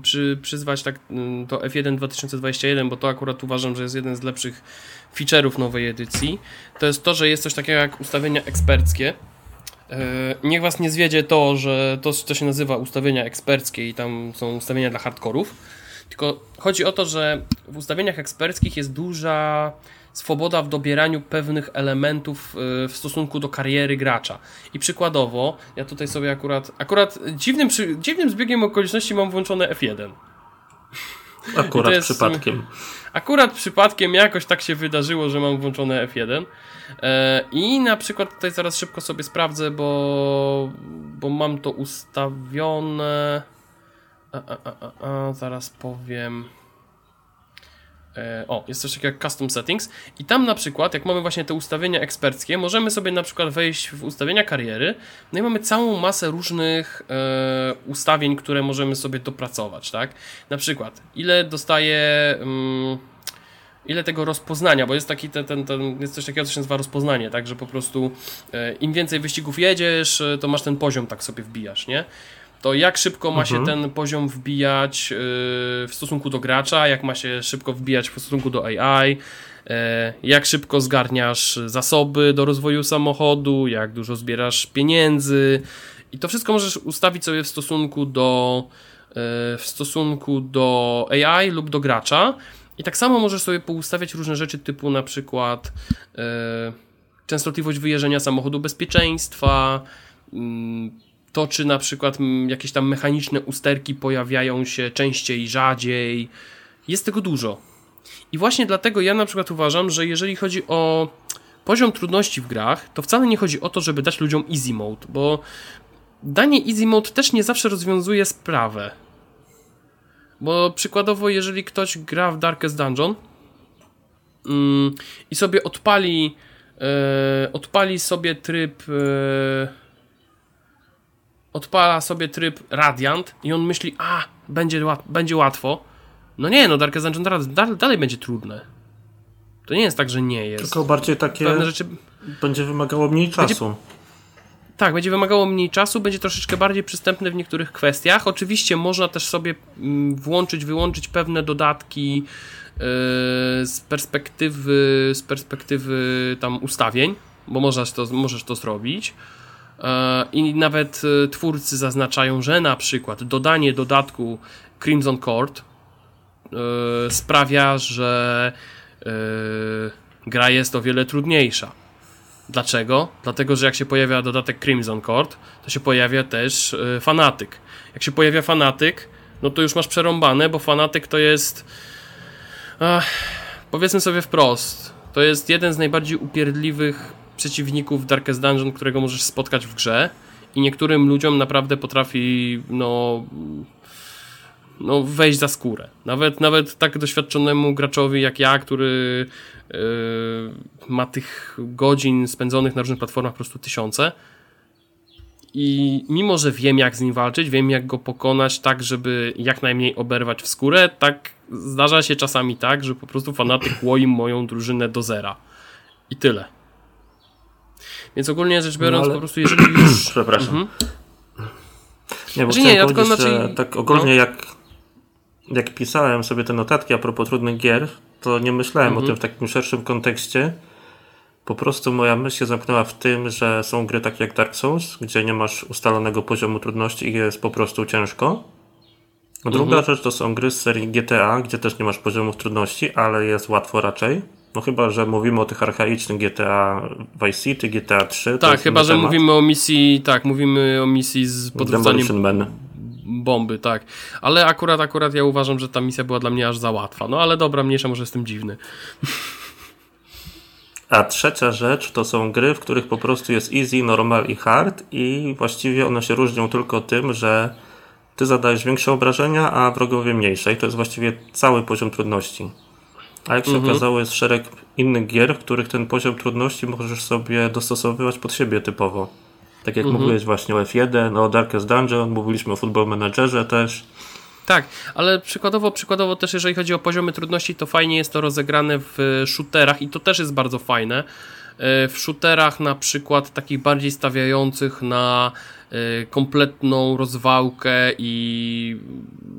przy, przyzwać tak mm, to F1 2021, bo to akurat uważam, że jest jeden z lepszych feature'ów nowej edycji. To jest to, że jest coś takiego jak ustawienia eksperckie E, niech was nie zwiedzie to, że to, to się nazywa ustawienia eksperckie i tam są ustawienia dla hardkorów. Tylko chodzi o to, że w ustawieniach eksperckich jest duża swoboda w dobieraniu pewnych elementów e, w stosunku do kariery gracza. I przykładowo, ja tutaj sobie akurat, akurat dziwnym, dziwnym zbiegiem okoliczności mam włączone F1. Akurat jest, przypadkiem. Akurat przypadkiem jakoś tak się wydarzyło, że mam włączone F1. E, I na przykład tutaj zaraz szybko sobie sprawdzę, bo, bo mam to ustawione. A, a, a, zaraz powiem. E, o, jest coś takiego jak Custom Settings i tam na przykład, jak mamy właśnie te ustawienia eksperckie, możemy sobie na przykład wejść w ustawienia kariery, no i mamy całą masę różnych e, ustawień, które możemy sobie dopracować, tak? Na przykład, ile dostaje... Mm, ile tego rozpoznania, bo jest taki ten, ten, ten, jest coś takiego, co się nazywa rozpoznanie, tak, że po prostu e, im więcej wyścigów jedziesz, e, to masz ten poziom, tak sobie wbijasz, nie? To jak szybko ma mhm. się ten poziom wbijać e, w stosunku do gracza, jak ma się szybko wbijać w stosunku do AI, e, jak szybko zgarniasz zasoby do rozwoju samochodu, jak dużo zbierasz pieniędzy? I to wszystko możesz ustawić sobie w stosunku do e, w stosunku do AI lub do gracza. I tak samo możesz sobie poustawiać różne rzeczy typu na przykład częstotliwość wyjeżdżania samochodu bezpieczeństwa, mm, to czy na przykład jakieś tam mechaniczne usterki pojawiają się częściej, rzadziej. Jest tego dużo. I właśnie dlatego ja na przykład uważam, że jeżeli chodzi o poziom trudności w grach, to wcale nie chodzi o to, żeby dać ludziom easy mode, bo danie easy mode też nie zawsze rozwiązuje sprawę. Bo przykładowo, jeżeli ktoś gra w Darkest Dungeon mm, i sobie odpali, e, odpali sobie tryb. E, odpala sobie tryb Radiant i on myśli, a będzie, będzie łatwo. No nie, no Darkest Dungeon dalej, dalej będzie trudne. To nie jest tak, że nie jest. Tylko bardziej takie. Pewne rzeczy... Będzie wymagało mniej czasu. Będzie tak, będzie wymagało mniej czasu, będzie troszeczkę bardziej przystępny w niektórych kwestiach. Oczywiście można też sobie mm, włączyć, wyłączyć pewne dodatki yy, z perspektywy, z perspektywy tam ustawień, bo możesz to, możesz to zrobić. Yy, I nawet yy, twórcy zaznaczają, że na przykład dodanie dodatku Crimson Court sprawia, że gra jest o wiele trudniejsza Dlaczego? Dlatego, że jak się pojawia dodatek Crimson Court, to się pojawia też fanatyk. Jak się pojawia fanatyk, no to już masz przerąbane, bo fanatyk to jest. Ach, powiedzmy sobie wprost. To jest jeden z najbardziej upierdliwych przeciwników Darkest Dungeon, którego możesz spotkać w grze. I niektórym ludziom naprawdę potrafi, no no, wejść za skórę. Nawet, nawet tak doświadczonemu graczowi jak ja, który yy, ma tych godzin spędzonych na różnych platformach po prostu tysiące. I mimo, że wiem jak z nim walczyć, wiem jak go pokonać tak, żeby jak najmniej oberwać w skórę, tak zdarza się czasami tak, że po prostu fanatyk łoi moją drużynę do zera. I tyle. Więc ogólnie rzecz biorąc, no, ale... po prostu jeżeli <clears throat> już... Przepraszam. Mhm. Nie, bo znaczy nie, ja tylko znaczy... tak ogólnie no. jak, jak pisałem sobie te notatki a propos trudnych gier, to nie myślałem mhm. o tym w takim szerszym kontekście. Po prostu moja myśl się zamknęła w tym, że są gry takie jak Dark Souls, gdzie nie masz ustalonego poziomu trudności i jest po prostu ciężko. Druga mhm. rzecz to są gry z serii GTA, gdzie też nie masz poziomów trudności, ale jest łatwo raczej. No chyba, że mówimy o tych archaicznych GTA Vice City, GTA 3. Tak, chyba, że temat. mówimy o misji, tak, mówimy o misji z podrzucaniem bomby, tak. Ale akurat, akurat ja uważam, że ta misja była dla mnie aż za łatwa. No ale dobra, mniejsza może jestem dziwny. A trzecia rzecz to są gry, w których po prostu jest easy, normal i hard i właściwie one się różnią tylko tym, że ty zadajesz większe obrażenia, a wrogowie mniejsze i to jest właściwie cały poziom trudności. A jak się mhm. okazało, jest szereg innych gier, w których ten poziom trudności możesz sobie dostosowywać pod siebie typowo. Tak jak mhm. mówiłeś właśnie o F1, o Darkest Dungeon, mówiliśmy o Football Managerze też. Tak, ale przykładowo, przykładowo też jeżeli chodzi o poziomy trudności, to fajnie jest to rozegrane w shooterach i to też jest bardzo fajne. E, w shooterach na przykład takich bardziej stawiających na kompletną rozwałkę i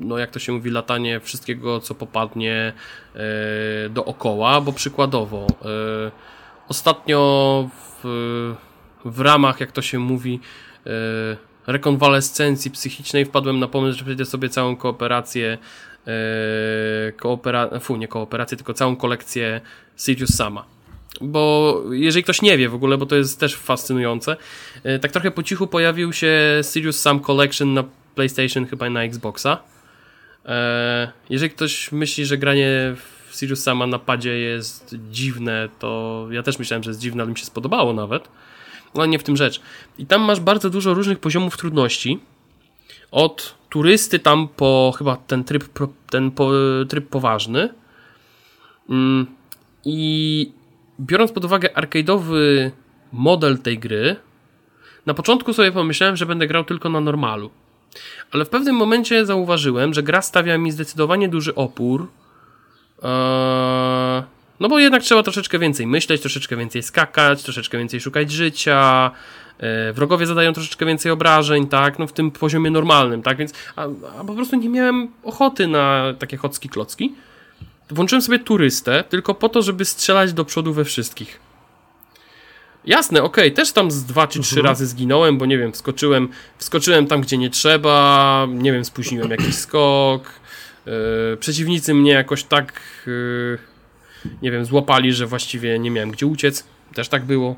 no jak to się mówi, latanie wszystkiego co popadnie e, dookoła, bo przykładowo ostatnio w, w ramach, jak to się mówi, rekonwalescencji psychicznej wpadłem na pomysł, że przejdę sobie całą kooperację koopera... Nie kooperację, tylko całą kolekcję Sirius Sama. Bo jeżeli ktoś nie wie w ogóle, bo to jest też fascynujące, e, tak trochę po cichu pojawił się Sirius Sam Collection na PlayStation, chyba na Xboxa. E, jeżeli ktoś myśli, że granie w Sirius Sama na padzie jest dziwne, to ja też myślałem, że jest dziwne, ale mi się spodobało nawet ale nie w tym rzecz. I tam masz bardzo dużo różnych poziomów trudności. Od turysty tam po chyba ten tryb, ten po, tryb poważny. Mm, I biorąc pod uwagę arcade'owy model tej gry, na początku sobie pomyślałem, że będę grał tylko na normalu. Ale w pewnym momencie zauważyłem, że gra stawia mi zdecydowanie duży opór. Eee, no bo jednak trzeba troszeczkę więcej myśleć, troszeczkę więcej skakać, troszeczkę więcej szukać życia. Yy, wrogowie zadają troszeczkę więcej obrażeń, tak, no w tym poziomie normalnym, tak, więc a, a po prostu nie miałem ochoty na takie chocki klocki. Włączyłem sobie turystę tylko po to, żeby strzelać do przodu we wszystkich. Jasne, okej, okay, też tam z dwa czy trzy mhm. razy zginąłem, bo nie wiem, wskoczyłem, wskoczyłem tam, gdzie nie trzeba, nie wiem, spóźniłem jakiś skok. Yy, przeciwnicy mnie jakoś tak yy, nie wiem, złapali, że właściwie nie miałem gdzie uciec. Też tak było.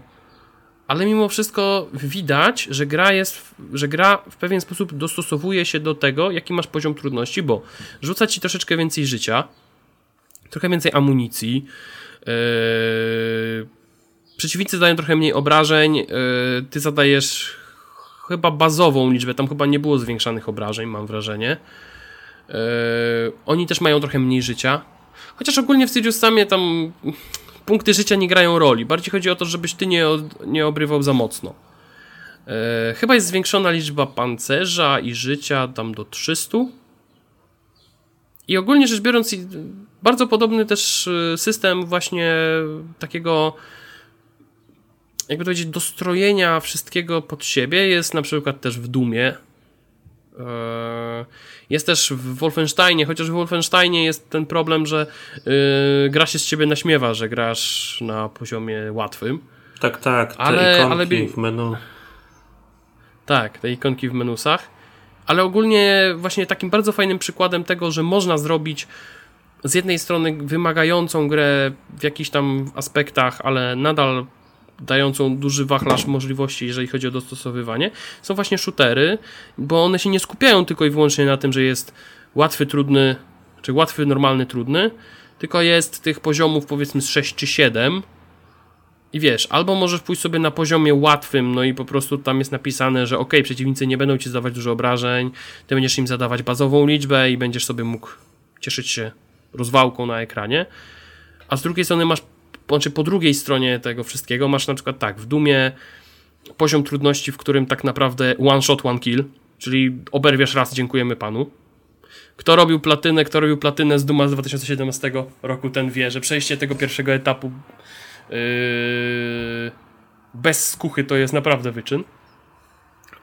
Ale mimo wszystko widać, że gra jest, że gra w pewien sposób dostosowuje się do tego, jaki masz poziom trudności, bo rzuca ci troszeczkę więcej życia, trochę więcej amunicji, yy, przeciwnicy dają trochę mniej obrażeń, yy, ty zadajesz chyba bazową liczbę, tam chyba nie było zwiększanych obrażeń, mam wrażenie. Yy, oni też mają trochę mniej życia, Chociaż ogólnie w Sirius Samie tam punkty życia nie grają roli. Bardziej chodzi o to, żebyś ty nie, nie obrywał za mocno. Chyba jest zwiększona liczba pancerza i życia tam do 300. I ogólnie rzecz biorąc, bardzo podobny też e, system właśnie takiego jakby to powiedzieć, dostrojenia wszystkiego pod siebie jest na przykład też w Dumie. E, jest też w Wolfensteinie, chociaż w Wolfensteinie jest ten problem, że yy, gra się z ciebie naśmiewa, że grasz na poziomie łatwym. Tak, tak, te ale, ikonki ale... w menu. Tak, te ikonki w menusach. Ale ogólnie właśnie takim bardzo fajnym przykładem tego, że można zrobić z jednej strony wymagającą grę w jakichś tam aspektach, ale nadal dającą duży wachlarz możliwości, jeżeli chodzi o dostosowywanie, są właśnie shootery, bo one się nie skupiają tylko i wyłącznie na tym, że jest łatwy, trudny, czy łatwy, normalny, trudny, tylko jest tych poziomów powiedzmy z 6 czy 7 i wiesz, albo możesz pójść sobie na poziomie łatwym, no i po prostu tam jest napisane, że ok, przeciwnicy nie będą ci zadawać dużo obrażeń, ty będziesz im zadawać bazową liczbę i będziesz sobie mógł cieszyć się rozwałką na ekranie, a z drugiej strony masz znaczy po drugiej stronie tego wszystkiego masz na przykład tak, w Dumie poziom trudności, w którym tak naprawdę one shot, one kill, czyli oberwiesz raz, dziękujemy panu. Kto robił platynę, kto robił platynę z Duma z 2017 roku, ten wie, że przejście tego pierwszego etapu yy, bez skuchy to jest naprawdę wyczyn.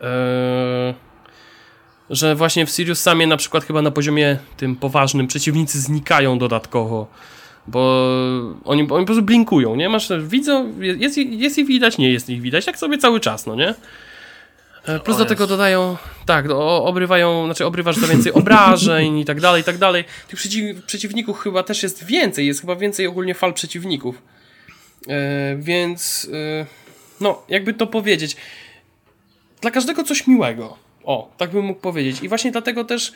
Yy, że właśnie w Sirius samie na przykład chyba na poziomie tym poważnym przeciwnicy znikają dodatkowo, bo oni, oni po prostu blinkują, nie? Masz, widzą, jest, jest ich widać, nie jest ich widać, tak sobie cały czas, no nie? E, plus do tego dodają, tak, obrywają, znaczy obrywasz za więcej obrażeń i tak dalej, i tak dalej. Tych przeciw, przeciwników chyba też jest więcej, jest chyba więcej ogólnie fal przeciwników. E, więc, e, no, jakby to powiedzieć, dla każdego coś miłego. O, tak bym mógł powiedzieć. I właśnie dlatego też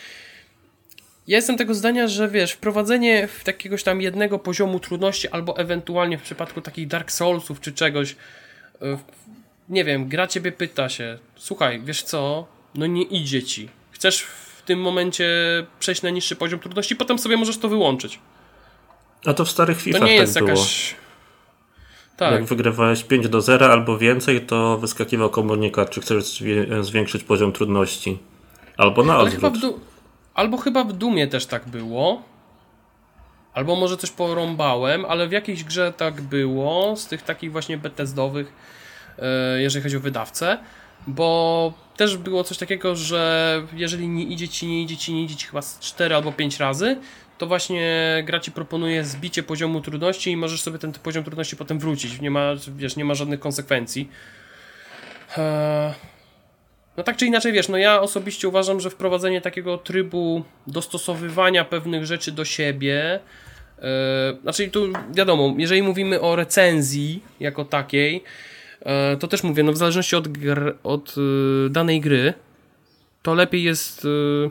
ja jestem tego zdania, że wiesz, wprowadzenie w takiegoś tam jednego poziomu trudności, albo ewentualnie w przypadku takich Dark Soulsów czy czegoś, e, nie wiem, gra ciebie pyta się, słuchaj, wiesz co, no nie idzie ci. Chcesz w tym momencie przejść na niższy poziom trudności, potem sobie możesz to wyłączyć. A to w starych FIFA to nie jest tak jakaś... Tak. Jak wygrywałeś 5 do 0 albo więcej, to wyskakiwał komunikat, czy chcesz zwiększyć poziom trudności. Albo na odwrót. Chyba du- albo chyba w Dumie też tak było. Albo może coś porąbałem, ale w jakiejś grze tak było, z tych takich właśnie Bethesdowych, e, jeżeli chodzi o wydawcę, bo też było coś takiego, że jeżeli nie idzie ci, nie idzie ci, nie idzie ci chyba 4 albo 5 razy, to właśnie gra ci proponuje zbicie poziomu trudności i możesz sobie ten poziom trudności potem wrócić. Nie ma, wiesz, nie ma żadnych konsekwencji. Eee, no tak czy inaczej, wiesz, no ja osobiście uważam, że wprowadzenie takiego trybu dostosowywania pewnych rzeczy do siebie, eee, znaczy tu wiadomo, jeżeli mówimy o recenzji jako takiej, eee, to też mówię, no w zależności od, gr, od y, danej gry, to lepiej jest y,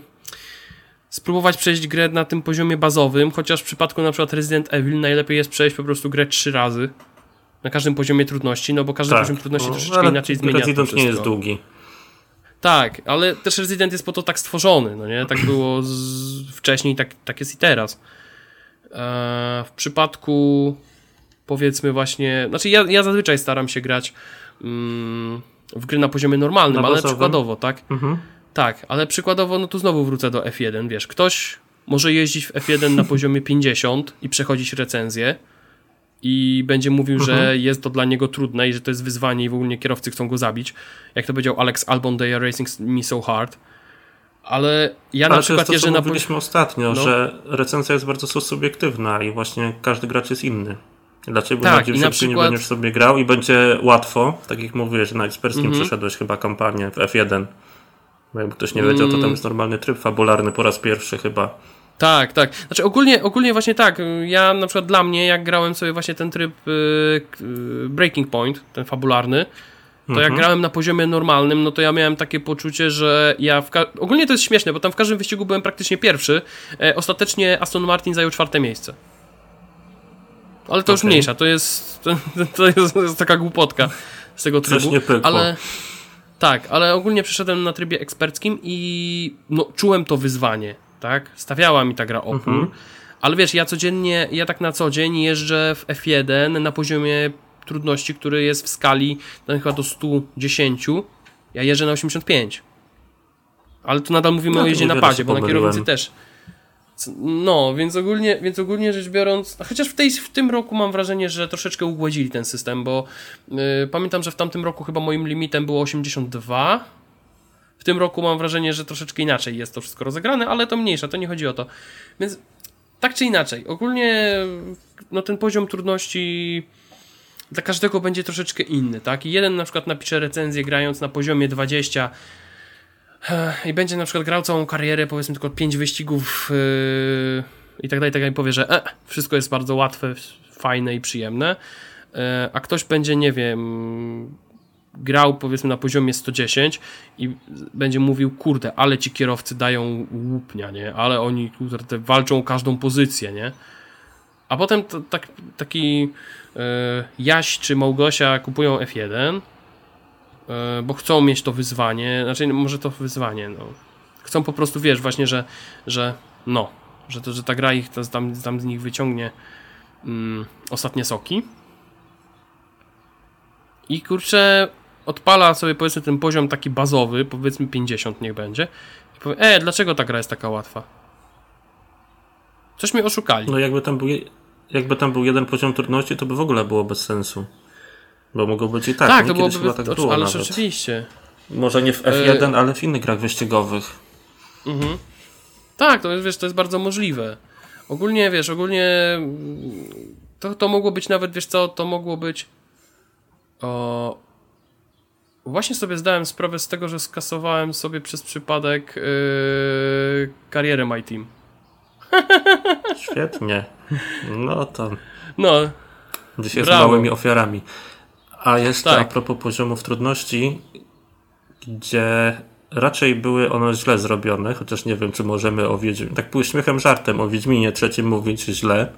spróbować przejść grę na tym poziomie bazowym, chociaż w przypadku na przykład Resident Evil najlepiej jest przejść po prostu grę trzy razy na każdym poziomie trudności, no bo każdy tak, poziom trudności no, troszeczkę inaczej zmienia. Resident nie jest długi. Tak, ale też Resident jest po to tak stworzony, no nie? Tak było z... wcześniej, tak, tak jest i teraz. Eee, w przypadku powiedzmy właśnie, znaczy ja, ja zazwyczaj staram się grać mm, w gry na poziomie normalnym, na ale przykładowo, tak? Mhm. Tak, ale przykładowo, no tu znowu wrócę do F1, wiesz, ktoś może jeździć w F1 na poziomie 50 i przechodzić recenzję i będzie mówił, mhm. że jest to dla niego trudne i że to jest wyzwanie i w ogóle kierowcy chcą go zabić. Jak to powiedział Alex Albon, they are racing me so hard. Ale ja Ale na przykład, to to, co mówiliśmy ostatnio, no. że recenzja jest bardzo subiektywna i właśnie każdy gracz jest inny. Dlaczego tak, bardziej na przykład... nie będziesz sobie grał i będzie łatwo, tak jak mówiłeś, że na eksperckim mm -hmm. przeszedłeś chyba kampanię w F1 bo jakby ktoś nie wiedział, to tam mm. jest normalny tryb fabularny po raz pierwszy chyba. Tak, tak. Znaczy ogólnie, ogólnie właśnie tak. Ja na przykład dla mnie, jak grałem sobie właśnie ten tryb yy, Breaking Point, ten fabularny, to mhm. jak grałem na poziomie normalnym, no to ja miałem takie poczucie, że ja w ogólnie to jest śmieszne, bo tam w każdym wyścigu byłem praktycznie pierwszy. E, ostatecznie Aston Martin zajął czwarte miejsce. Ale to okay. już mniejsza, to jest <laughs> to, to, jest, to jest taka głupotka z tego trybu. Coś nie pykło. Ale tak, ale ogólnie przeszedłem na trybie eksperckim i no, czułem to wyzwanie, tak? Stawiała mi ta gra opór. Mhm. Ale wiesz, ja codziennie, ja tak na co dzień jeżdżę w F1 na poziomie trudności, który jest w skali no, chyba do 110. Ja jeżdżę na 85. Ale tu nadal mówimy no, o jeździe na padzie, bo na kierownicy też. No, więc ogólnie, więc ogólnie rzecz biorąc, chociaż w, tej, w tym roku mam wrażenie, że troszeczkę ugładzili ten system, bo yy, pamiętam, że w tamtym roku chyba moim limitem było 82. W tym roku mam wrażenie, że troszeczkę inaczej jest to wszystko rozegrane, ale to mniejsza, to nie chodzi o to. Więc tak czy inaczej, ogólnie no, ten poziom trudności dla każdego będzie troszeczkę inny, tak? I jeden na przykład napisze recenzję grając na poziomie 20 i będzie na przykład grał całą karierę, powiedzmy tylko 5 wyścigów yy, i tak dalej, tak dalej, powie, że e, wszystko jest bardzo łatwe, fajne i przyjemne, yy, a ktoś będzie, nie wiem, grał powiedzmy na poziomie 110 i będzie mówił, kurde, ale ci kierowcy dają łupnia, nie? Ale oni kurde, walczą o każdą pozycję, nie? A potem tak, taki yy, Jaś czy Małgosia kupują F1 E, bo chcą mieć to wyzwanie, znaczy może to wyzwanie, no. Chcą po prostu, wiesz, właśnie, że, że no, że, to, że ta gra ich tam, tam z nich wyciągnie mm, ostatnie soki. I kurczę, odpala sobie powiedzmy ten poziom taki bazowy, powiedzmy 50 niech będzie. I powie, e, dlaczego ta gra jest taka łatwa? Coś mnie oszukali. No jakby tam był, jakby tam był jeden poziom trudności, to by w ogóle było bez sensu. Bo mogło być i tak. tak, to byłoby, chyba tak to, było ale nawet. rzeczywiście. Może nie w F1, ale w innych grach wyścigowych. Mhm. Tak, to jest, wiesz, to jest bardzo możliwe. Ogólnie, wiesz, ogólnie mm, to, to mogło być nawet, wiesz co, to mogło być o... Właśnie sobie zdałem sprawę z tego, że skasowałem sobie przez przypadek yy, karierę My Team. Świetnie. No to No, dzisiaj z Brawo. małymi ofiarami. A jeszcze Tak. a propos poziomów trudności, gdzie raczej były one źle zrobione, chociaż nie wiem, czy możemy o Wiedźminie, tak pół śmiechem, żartem o Wiedźminie trzecim mówić źle,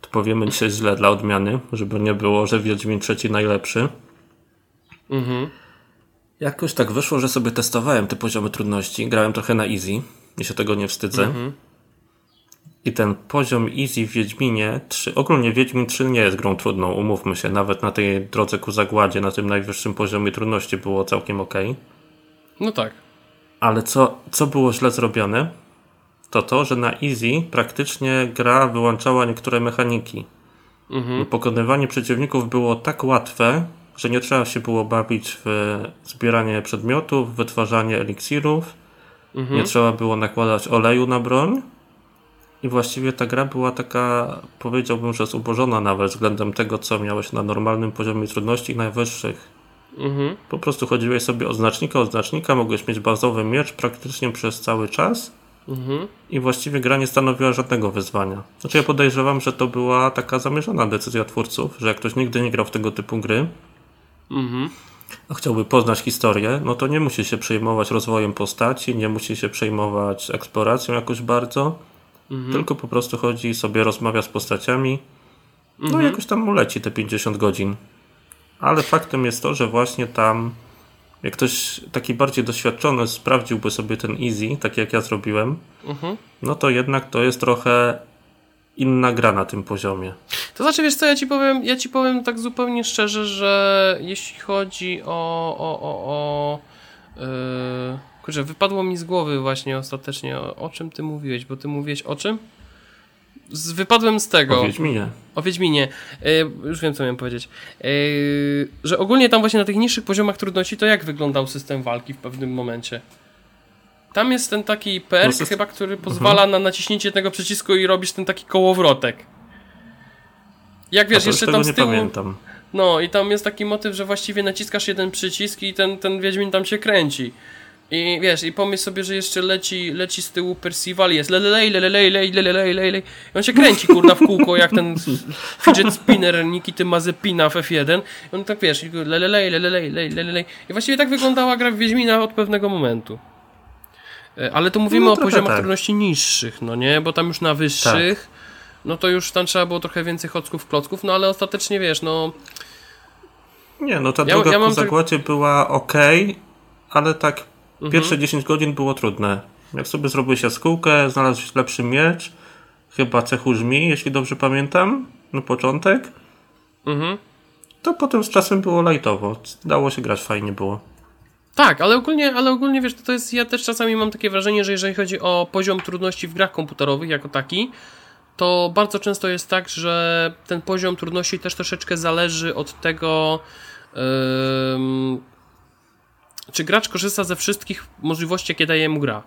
to powiemy dzisiaj źle dla odmiany, żeby nie było, że Wiedźmin trzeci najlepszy. mhm. Jakoś tak wyszło, że sobie testowałem te poziomy trudności, grałem trochę na easy i się tego nie wstydzę. Mhm. I ten poziom easy w Wiedźminie 3, ogólnie Wiedźmin 3 nie jest grą trudną, umówmy się, nawet na tej drodze ku zagładzie, na tym najwyższym poziomie trudności było całkiem ok. No tak. Ale co, co było źle zrobione, to to, że na easy praktycznie gra wyłączała niektóre mechaniki. Mhm. Pokonywanie przeciwników było tak łatwe, że nie trzeba się było bawić w zbieranie przedmiotów, wytwarzanie eliksirów, Mhm. nie trzeba było nakładać oleju na broń. I właściwie ta gra była taka, powiedziałbym, że zubożona nawet względem tego, co miałeś na normalnym poziomie trudności i najwyższych. Mhm. Po prostu chodziłeś sobie od znacznika, od znacznika, mogłeś mieć bazowy miecz praktycznie przez cały czas Mhm. i właściwie gra nie stanowiła żadnego wyzwania. Znaczy ja podejrzewam, że to była taka zamierzona decyzja twórców, że jak ktoś nigdy nie grał w tego typu gry, Mhm. a chciałby poznać historię, no to nie musi się przejmować rozwojem postaci, nie musi się przejmować eksploracją jakoś bardzo, Mhm. tylko po prostu chodzi sobie, rozmawia z postaciami, no Mhm. jakoś tam mu leci te 50 godzin. Ale faktem jest to, że właśnie tam, jak ktoś taki bardziej doświadczony sprawdziłby sobie ten easy, tak jak ja zrobiłem, Mhm. no to jednak to jest trochę inna gra na tym poziomie. To znaczy, wiesz co, ja ci powiem, ja ci powiem tak zupełnie szczerze, że jeśli chodzi o, o, o, o yy, kurczę, wypadło mi z głowy właśnie ostatecznie, o, o czym ty mówiłeś, bo ty mówiłeś o czym? Z, wypadłem z tego. O Wiedźminie. O Wiedźminie. Yy, już wiem, co miałem powiedzieć. Yy, że ogólnie tam właśnie na tych niższych poziomach trudności, to jak wyglądał system walki w pewnym momencie? Tam jest ten taki perk No, system- chyba, który pozwala na naciśnięcie tego przycisku i robisz ten taki kołowrotek. Jak wiesz, jeszcze tam z tyłu. pamiętam. No i tam jest taki motyw, że właściwie naciskasz jeden przycisk i ten, ten Wiedźmin tam się kręci. I wiesz, i pomyśl sobie, że jeszcze leci, leci z tyłu Percival, jest lelelej, lelelej, lej, lelelej, lej, I on się kręci, kurna, w kółko, jak ten fidget spinner Nikity Mazepina w F1. I on tak, wiesz, lelelej, lelelej, lej, lelelej. I właściwie tak wyglądała gra w Wiedźmina od pewnego momentu. E, Ale tu mówimy No, o poziomach tak. trudności niższych, no nie? Bo tam już na wyższych, no to już tam trzeba było trochę więcej chocków, klocków, no ale ostatecznie, wiesz, no... Nie, no ta Ja- droga ja tak- zagładzie była ok, ale tak Mhm. pierwsze 10 godzin było trudne. Jak sobie zrobiłeś jaskółkę, znalazłeś lepszy miecz, chyba cechu żmi, jeśli dobrze pamiętam, na początek, Mhm. to potem z czasem było lajtowo. Dało się grać, fajnie było. Tak, ale ogólnie, ale ogólnie wiesz, to, jest, ja też czasami mam takie wrażenie, że jeżeli chodzi o poziom trudności w grach komputerowych jako taki, to bardzo często jest tak, że ten poziom trudności też troszeczkę zależy od tego, ym, czy gracz korzysta ze wszystkich możliwości, jakie daje mu gra.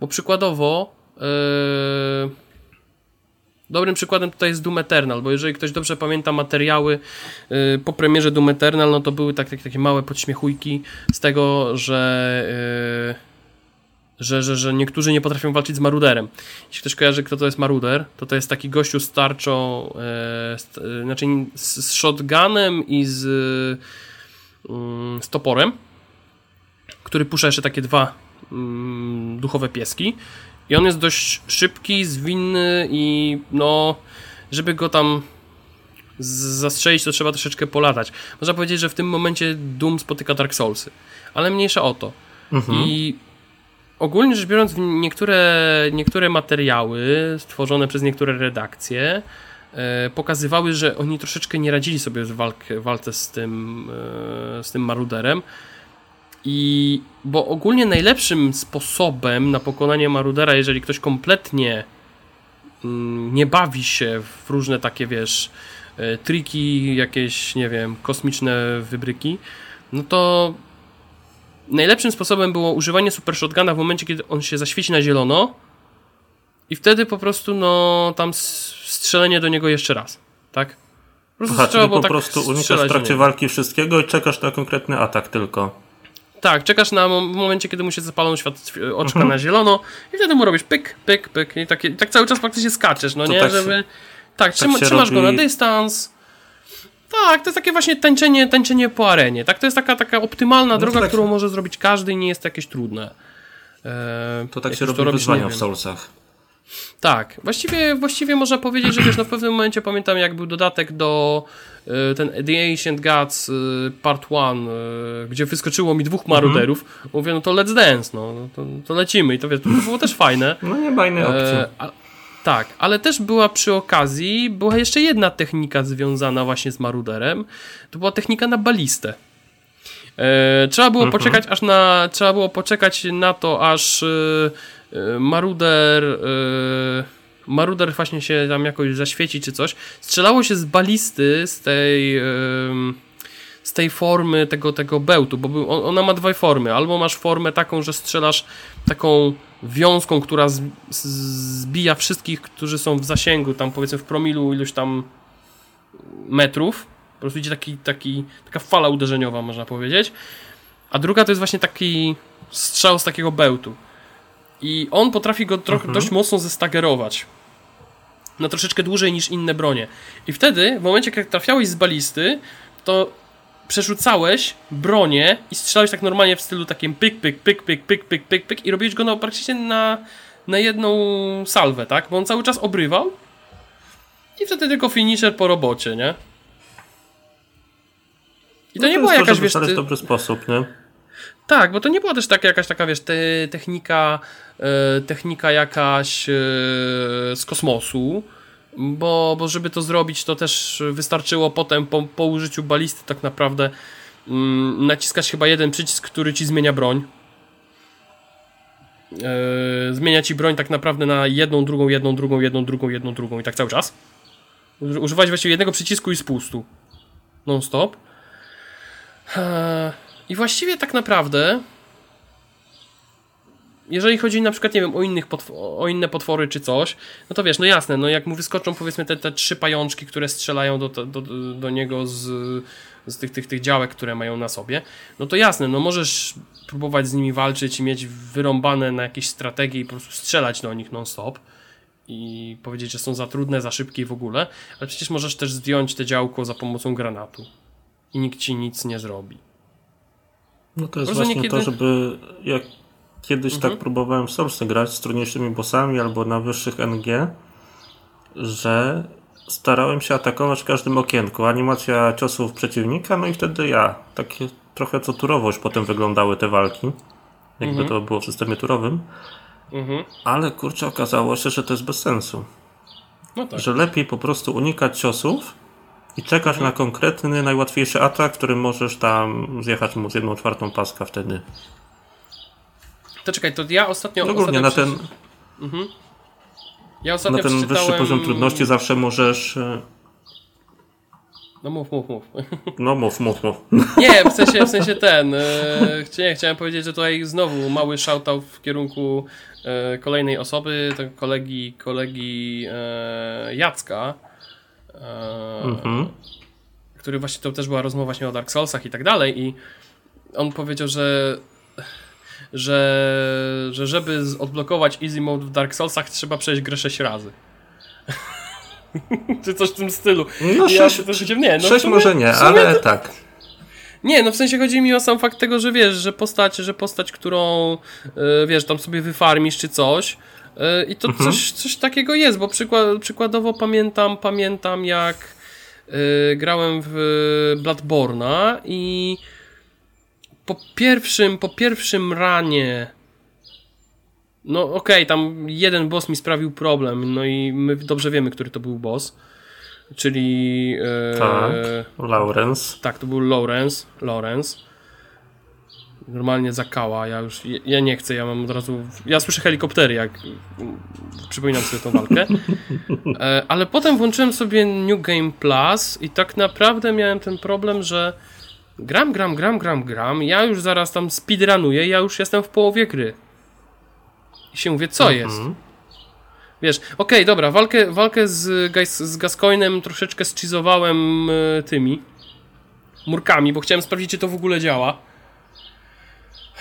Bo przykładowo, yy, dobrym przykładem tutaj jest Doom Eternal, bo jeżeli ktoś dobrze pamięta materiały yy, po premierze Doom Eternal, no to były tak, tak, takie małe podśmiechujki z tego, że, yy, że, że, że niektórzy nie potrafią walczyć z Maruderem. Jeśli ktoś kojarzy, kto to jest Maruder, to to jest taki gościu z tarczą, yy, z, yy, znaczy z, z shotgunem i z, yy, z toporem, który puszcza jeszcze takie dwa mm, duchowe pieski. I on jest dość szybki, zwinny i no, żeby go tam zastrzelić, to trzeba troszeczkę polatać. Można powiedzieć, że w tym momencie Doom spotyka Dark Soulsy, ale mniejsza o to. I ogólnie rzecz biorąc, niektóre, niektóre materiały stworzone przez niektóre redakcje e, pokazywały, że oni troszeczkę nie radzili sobie w walkę, walce z tym, e, z tym maruderem. I bo ogólnie najlepszym sposobem na pokonanie marudera, jeżeli ktoś kompletnie mm, nie bawi się w różne takie, wiesz, e, triki, jakieś, nie wiem, kosmiczne wybryki, no to najlepszym sposobem było używanie super shotguna w momencie, kiedy on się zaświeci na zielono i wtedy po prostu, no, tam strzelenie do niego jeszcze raz, tak? Po prostu Aha, czyli po tak prostu unikasz w trakcie walki wszystkiego i czekasz na konkretny atak tylko. Tak, czekasz na w momencie, kiedy mu się zapalą świat, oczka mhm. na zielono i wtedy mu robisz pyk, pyk, pyk i, tak, i tak cały czas praktycznie skaczesz, no to nie, tak żeby... Się, tak, trzyma, tak trzymasz robi... go na dystans. Tak, to jest takie właśnie tańczenie, tańczenie po arenie. Tak, to jest taka, taka optymalna no droga, tak którą może zrobić każdy i nie jest to jakieś trudne. Eee, to tak się robi wyzwania w Soulsach. Tak, właściwie, właściwie można powiedzieć, że wiesz, no w pewnym momencie pamiętam jak był dodatek do y, ten The Ancient Gods y, Part 1, y, gdzie wyskoczyło mi dwóch maruderów, mm -hmm. mówię, no to let's dance, no, to, to lecimy i to, wiesz, to było też fajne. No nie bajne opcje. E, a, tak, ale też była przy okazji, była jeszcze jedna technika związana właśnie z maruderem, to była technika na balistę. E, trzeba było mhm. poczekać aż na, trzeba było poczekać na to, aż E, Maruder e, Maruder właśnie się tam jakoś zaświeci czy coś. Strzelało się z balisty, z tej z tej formy tego, tego bełtu, bo ona ma dwie formy. Albo masz formę taką, że strzelasz taką wiązką, która zbija wszystkich, którzy są w zasięgu, tam powiedzmy w promilu iluś tam metrów. Po prostu idzie taki, taki, taka fala uderzeniowa, można powiedzieć. A druga to jest właśnie taki strzał z takiego bełtu. I on potrafi go trochę mhm. dość mocno zestagerować. Na troszeczkę dłużej niż inne bronie. I wtedy, w momencie, jak trafiałeś z balisty, to przerzucałeś bronię i strzelałeś tak normalnie w stylu takim pyk, pyk, pyk, pyk, pyk, pyk, pyk, pyk i robiłeś go no, praktycznie na, na jedną salwę, tak? Bo on cały czas obrywał i wtedy tylko finisher po robocie, nie? I to no nie to była jakaś, wiesz... To jest dobry sposób, nie? Tak, bo to nie była też taka, jakaś taka, wiesz, te, technika, e, technika jakaś e, z kosmosu, bo, bo żeby to zrobić, to też wystarczyło potem po, po użyciu balisty tak naprawdę mm, naciskać chyba jeden przycisk, który ci zmienia broń. E, zmienia ci broń tak naprawdę na jedną, drugą, jedną, drugą, jedną, drugą, jedną, drugą i tak cały czas. Używać właściwie jednego przycisku i spustu. Non stop. Eee, i właściwie tak naprawdę, jeżeli chodzi na przykład, nie wiem, o, innych o inne potwory czy coś, no to wiesz, no jasne, no jak mu wyskoczą powiedzmy te, te trzy pajączki, które strzelają do, do, do niego z, z tych, tych, tych działek, które mają na sobie, no to jasne, no możesz próbować z nimi walczyć i mieć wyrąbane na jakieś strategie i po prostu strzelać do nich non-stop i powiedzieć, że są za trudne, za szybkie w ogóle, ale przecież możesz też zdjąć te działko za pomocą granatu i nikt ci nic nie zrobi. No to jest Może właśnie niekiedy... to, żeby jak kiedyś tak mhm. tak próbowałem w Source grać z trudniejszymi bossami albo na wyższych NG, że starałem się atakować w każdym okienku. Animacja ciosów przeciwnika, no i wtedy ja. Takie trochę co turowo już potem wyglądały te walki. Jakby mhm. to było w systemie turowym. Mhm. Ale kurczę, okazało się, że to jest bez sensu. No tak. Że lepiej po prostu unikać ciosów i czekasz mhm. na konkretny, najłatwiejszy atak, którym możesz tam zjechać mu z jedną czwartą paska wtedy. To czekaj, to ja ostatnio... No głównie na ten... Mhm. Ja ostatnio na ten przeczytałem... wyższy poziom trudności zawsze możesz... E, no mów, mów, mów. No mów, mów, mów. Nie, w sensie, w sensie ten. E, nie, chciałem powiedzieć, że tutaj znowu mały shoutout w kierunku e, kolejnej osoby, tego kolegi, kolegi e, Jacka, mhm. który właśnie to też była rozmowa właśnie o Dark Soulsach i tak dalej i on powiedział, że że, że żeby odblokować easy mode w Dark Soulsach trzeba przejść grę 6 razy. <laughs> Czy coś w tym stylu. No ja sześć, nie, no sześć sumie, może nie, ale to... tak. Nie, no w sensie chodzi mi o sam fakt tego, że wiesz, że postać, że postać, którą yy, wiesz, tam sobie wyfarmisz czy coś, i to mhm. coś, coś takiego jest, bo przykład, przykładowo pamiętam, pamiętam jak y, grałem w Bloodborna i po pierwszym, po pierwszym ranie no okej, okay, tam jeden boss mi sprawił problem, no i my dobrze wiemy, który to był boss. czyli... E, tak, Lawrence. Tak, to był Lawrence. Lawrence. Normalnie zakała, ja już, ja nie chcę, ja mam od razu, ja słyszę helikoptery, jak przypominam sobie tą walkę, <laughs> e, ale potem włączyłem sobie New Game Plus i tak naprawdę miałem ten problem, że gram, gram, gram, gram, gram, ja już zaraz tam speedrunuję, ja już jestem w połowie gry. I się mówię, co mhm. jest? Wiesz, okej, okay, dobra, walkę, walkę z, z Gascoinem troszeczkę skizowałem y, tymi murkami, bo chciałem sprawdzić, czy to w ogóle działa.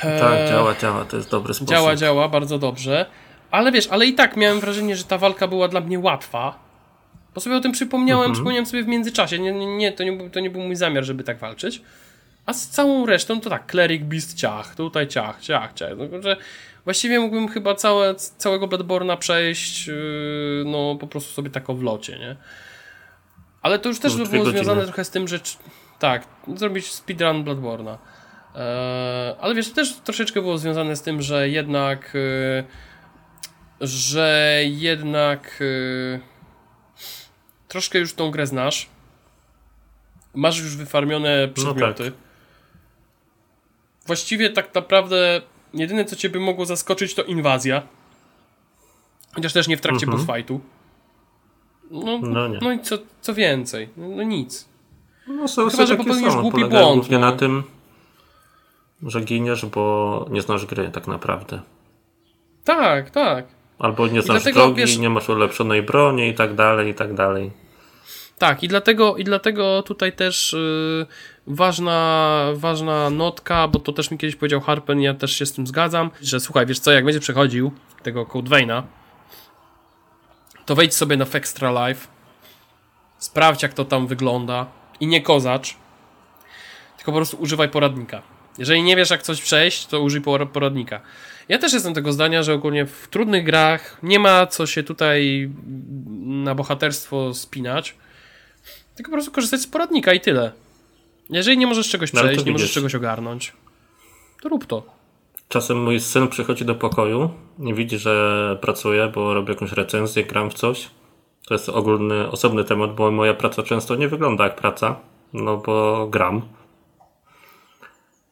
Tak, e, działa, działa, to jest dobry sposób. Działa, działa, bardzo dobrze. Ale wiesz, ale i tak miałem wrażenie, że ta walka była dla mnie łatwa. Bo sobie o tym przypomniałem, mhm. przypomniałem sobie w międzyczasie. Nie, nie, nie, to nie, to nie był mój zamiar, żeby tak walczyć. A z całą resztą to tak, Cleric Beast ciach, tutaj ciach, ciach, ciach. No, że właściwie mógłbym chyba całe, całego Bloodborne'a przejść, yy, no po prostu sobie tak o wlocie, nie? Ale to już też no, by było godziny. związane trochę z tym, że tak, zrobić speedrun Bloodborne'a. E, ale wiesz, to też troszeczkę było związane z tym, że jednak e, że jednak e, troszkę już tą grę znasz. Masz już wyfarmione przedmioty. No tak. Właściwie tak naprawdę jedyne co cię by mogło zaskoczyć to inwazja. Chociaż też nie w trakcie mhm. boss fightu. No, no, no, i co, co więcej? No, no nic. No, są Chyba, że popełnisz głupi błąd. No. na tym, że giniesz, bo nie znasz gry tak naprawdę. Tak, tak. Albo nie znasz dlatego, drogi, wiesz, nie masz ulepszonej broni i tak dalej, i tak dalej. Tak, i dlatego, i dlatego tutaj też yy, ważna, ważna notka, bo to też mi kiedyś powiedział Harpen, ja też się z tym zgadzam, że słuchaj, wiesz co, jak będzie przechodził tego Code Veina, to wejdź sobie na Fextra Life, sprawdź jak to tam wygląda i nie kozacz, tylko po prostu używaj poradnika. Jeżeli nie wiesz, jak coś przejść, to użyj poradnika. Ja też jestem tego zdania, że ogólnie w trudnych grach nie ma co się tutaj na bohaterstwo spinać, tylko po prostu korzystać z poradnika i tyle. Jeżeli nie możesz czegoś no, przejść, nie możesz czegoś ogarnąć, to rób to. Czasem mój syn przychodzi do pokoju, nie widzi, że pracuję, bo robię jakąś recenzję, gram w coś. To jest ogólny, osobny temat, bo moja praca często nie wygląda jak praca, no bo gram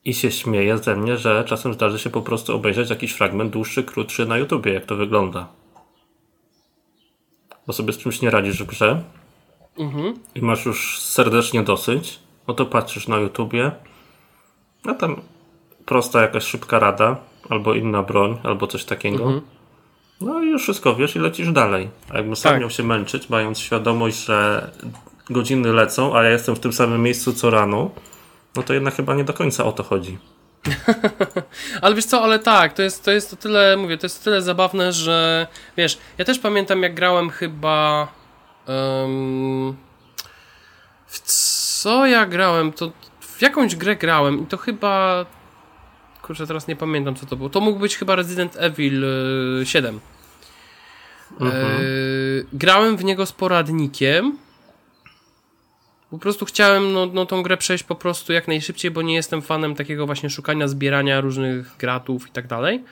i się śmieje ze mnie, że czasem zdarzy się po prostu obejrzeć jakiś fragment dłuższy, krótszy na YouTubie, jak to wygląda. Bo sobie z czymś nie radzisz w grze mhm. i masz już serdecznie dosyć, no to patrzysz na YouTubie, a tam prosta jakaś szybka rada, albo inna broń, albo coś takiego. Mhm. No i już wszystko wiesz i lecisz dalej. A jakbym sam tak. miał się męczyć, mając świadomość, że godziny lecą, a ja jestem w tym samym miejscu co rano, no to jednak chyba nie do końca o to chodzi. <laughs> ale wiesz co, ale tak, to jest, to jest o tyle, mówię, to jest o tyle zabawne, że wiesz, ja też pamiętam jak grałem chyba um, w co ja grałem, to w jakąś grę grałem i to chyba kurczę, teraz nie pamiętam co to było. To mógł być chyba Resident Evil 7. E, mhm. E, grałem w niego z poradnikiem po prostu chciałem no, no, tą grę przejść po prostu jak najszybciej, bo nie jestem fanem takiego właśnie szukania, zbierania różnych gratów i tak dalej.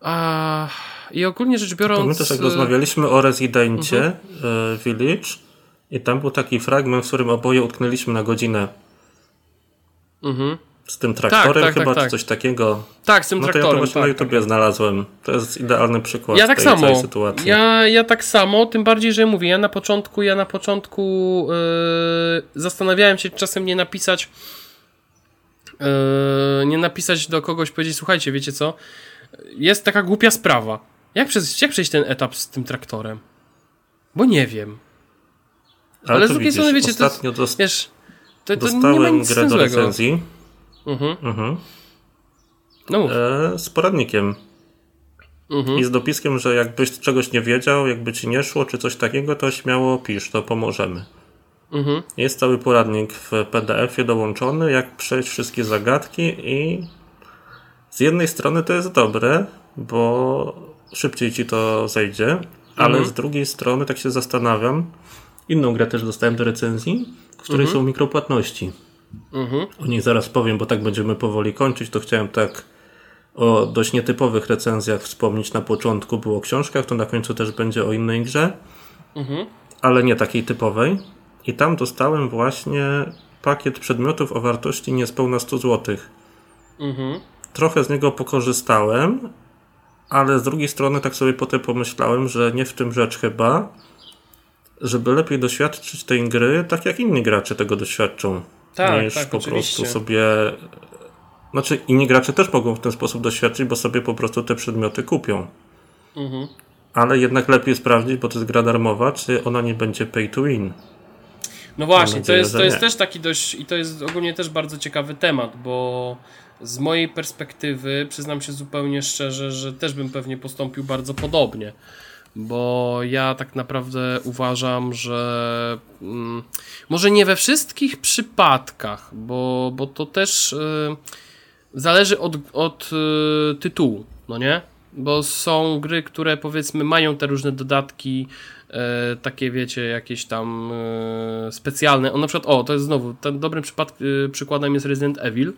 A, I ogólnie rzecz biorąc... Pamiętasz, jak rozmawialiśmy o Residencie mhm. E, Village i tam był taki fragment, w którym oboje utknęliśmy na godzinę. Mhm. Z tym traktorem tak, tak, chyba, tak, czy coś takiego. Tak, z tym no traktorem. To ja to właśnie tak, na YouTubie tak. znalazłem. To jest idealny przykład ja tak tej samo. sytuacji. Ja, ja tak samo, tym bardziej, że mówię, ja na początku, ja na początku yy, zastanawiałem się, czasem nie napisać yy, nie napisać do kogoś, powiedzieć, słuchajcie, wiecie co, jest taka głupia sprawa. Jak, przez, jak przejść ten etap z tym traktorem? Bo nie wiem. Ale, Ale z drugiej strony, wiecie, to, jest, wiesz, to, to nie ma nic grę do recenzji Mhm. mhm. No. E, z poradnikiem. Mhm. I z dopiskiem, że jakbyś czegoś nie wiedział, jakby ci nie szło, czy coś takiego, to śmiało pisz, to pomożemy. Mhm. Jest cały poradnik w PDF-ie dołączony, jak przejść wszystkie zagadki i z jednej strony to jest dobre, bo szybciej ci to zejdzie, ale mhm. z drugiej strony tak się zastanawiam, inną grę też dostałem do recenzji, w której mhm. są mikropłatności. Mhm. O nich zaraz powiem, bo tak będziemy powoli kończyć. To chciałem tak o dość nietypowych recenzjach wspomnieć na początku. Było o książkach, to na końcu też będzie o innej grze. Mhm. ale nie takiej typowej. I tam dostałem właśnie pakiet przedmiotów o wartości niespełna 100 zł. Mhm. Trochę z niego pokorzystałem, ale z drugiej strony tak sobie potem pomyślałem, że nie w tym rzecz chyba, żeby lepiej doświadczyć tej gry, tak jak inni gracze tego doświadczą. Tak, niż tak, po oczywiście. prostu sobie. Znaczy, inni gracze też mogą w ten sposób doświadczyć, bo sobie po prostu te przedmioty kupią. Mhm. Ale jednak lepiej sprawdzić, bo to jest gra darmowa, czy ona nie będzie pay to win. No właśnie, to nadzieję, jest, że to jest też taki dość, i to jest ogólnie też bardzo ciekawy temat, bo z mojej perspektywy przyznam się zupełnie szczerze, że też bym pewnie postąpił bardzo podobnie. Bo ja tak naprawdę uważam, że mm, może nie we wszystkich przypadkach, bo, bo to też y, zależy od, od y, tytułu, no nie? Bo są gry, które powiedzmy mają te różne dodatki, e, takie wiecie, jakieś tam e, specjalne. O, na przykład, o, to jest znowu, ten dobrym przypad, e, przykładem jest Resident Evil,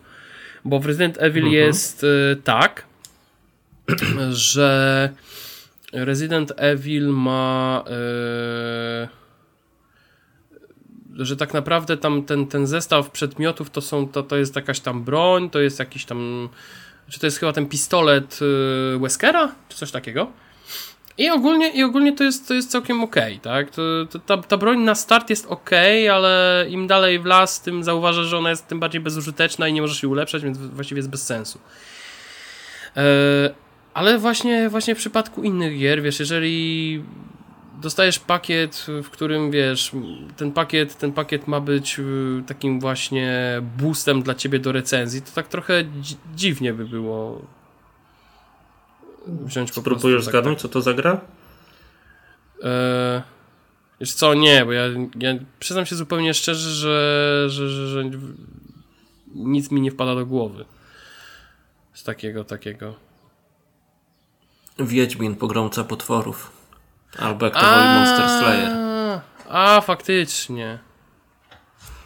bo w Resident Evil jest e, tak, <clears throat> że Resident Evil ma e, że tak naprawdę tam ten, ten zestaw przedmiotów to są, to, to jest jakaś tam broń, to jest jakiś tam, czy to jest chyba ten pistolet y, Weskera, czy coś takiego. I ogólnie, i ogólnie to, jest, to jest całkiem okej, tak? To, to, ta, ta broń na start jest okej, ale im dalej w las, tym zauważasz, że ona jest tym bardziej bezużyteczna i nie możesz jej ulepszać, więc właściwie jest bez sensu. E, ale właśnie, właśnie w przypadku innych gier, wiesz, jeżeli dostajesz pakiet, w którym wiesz, ten pakiet, ten pakiet ma być y, takim właśnie boostem dla ciebie do recenzji, to tak trochę dzi- dziwnie by było wziąć po prostu. Próbujesz tak, zgadnąć, co to za gra? E, wiesz co, nie, bo ja, ja przyznam się zupełnie szczerze, że, że, że, że nic mi nie wpada do głowy. Z takiego, takiego. Wiedźmin, pogromca potworów. Albo jak to woli Monster Slayer. A, faktycznie.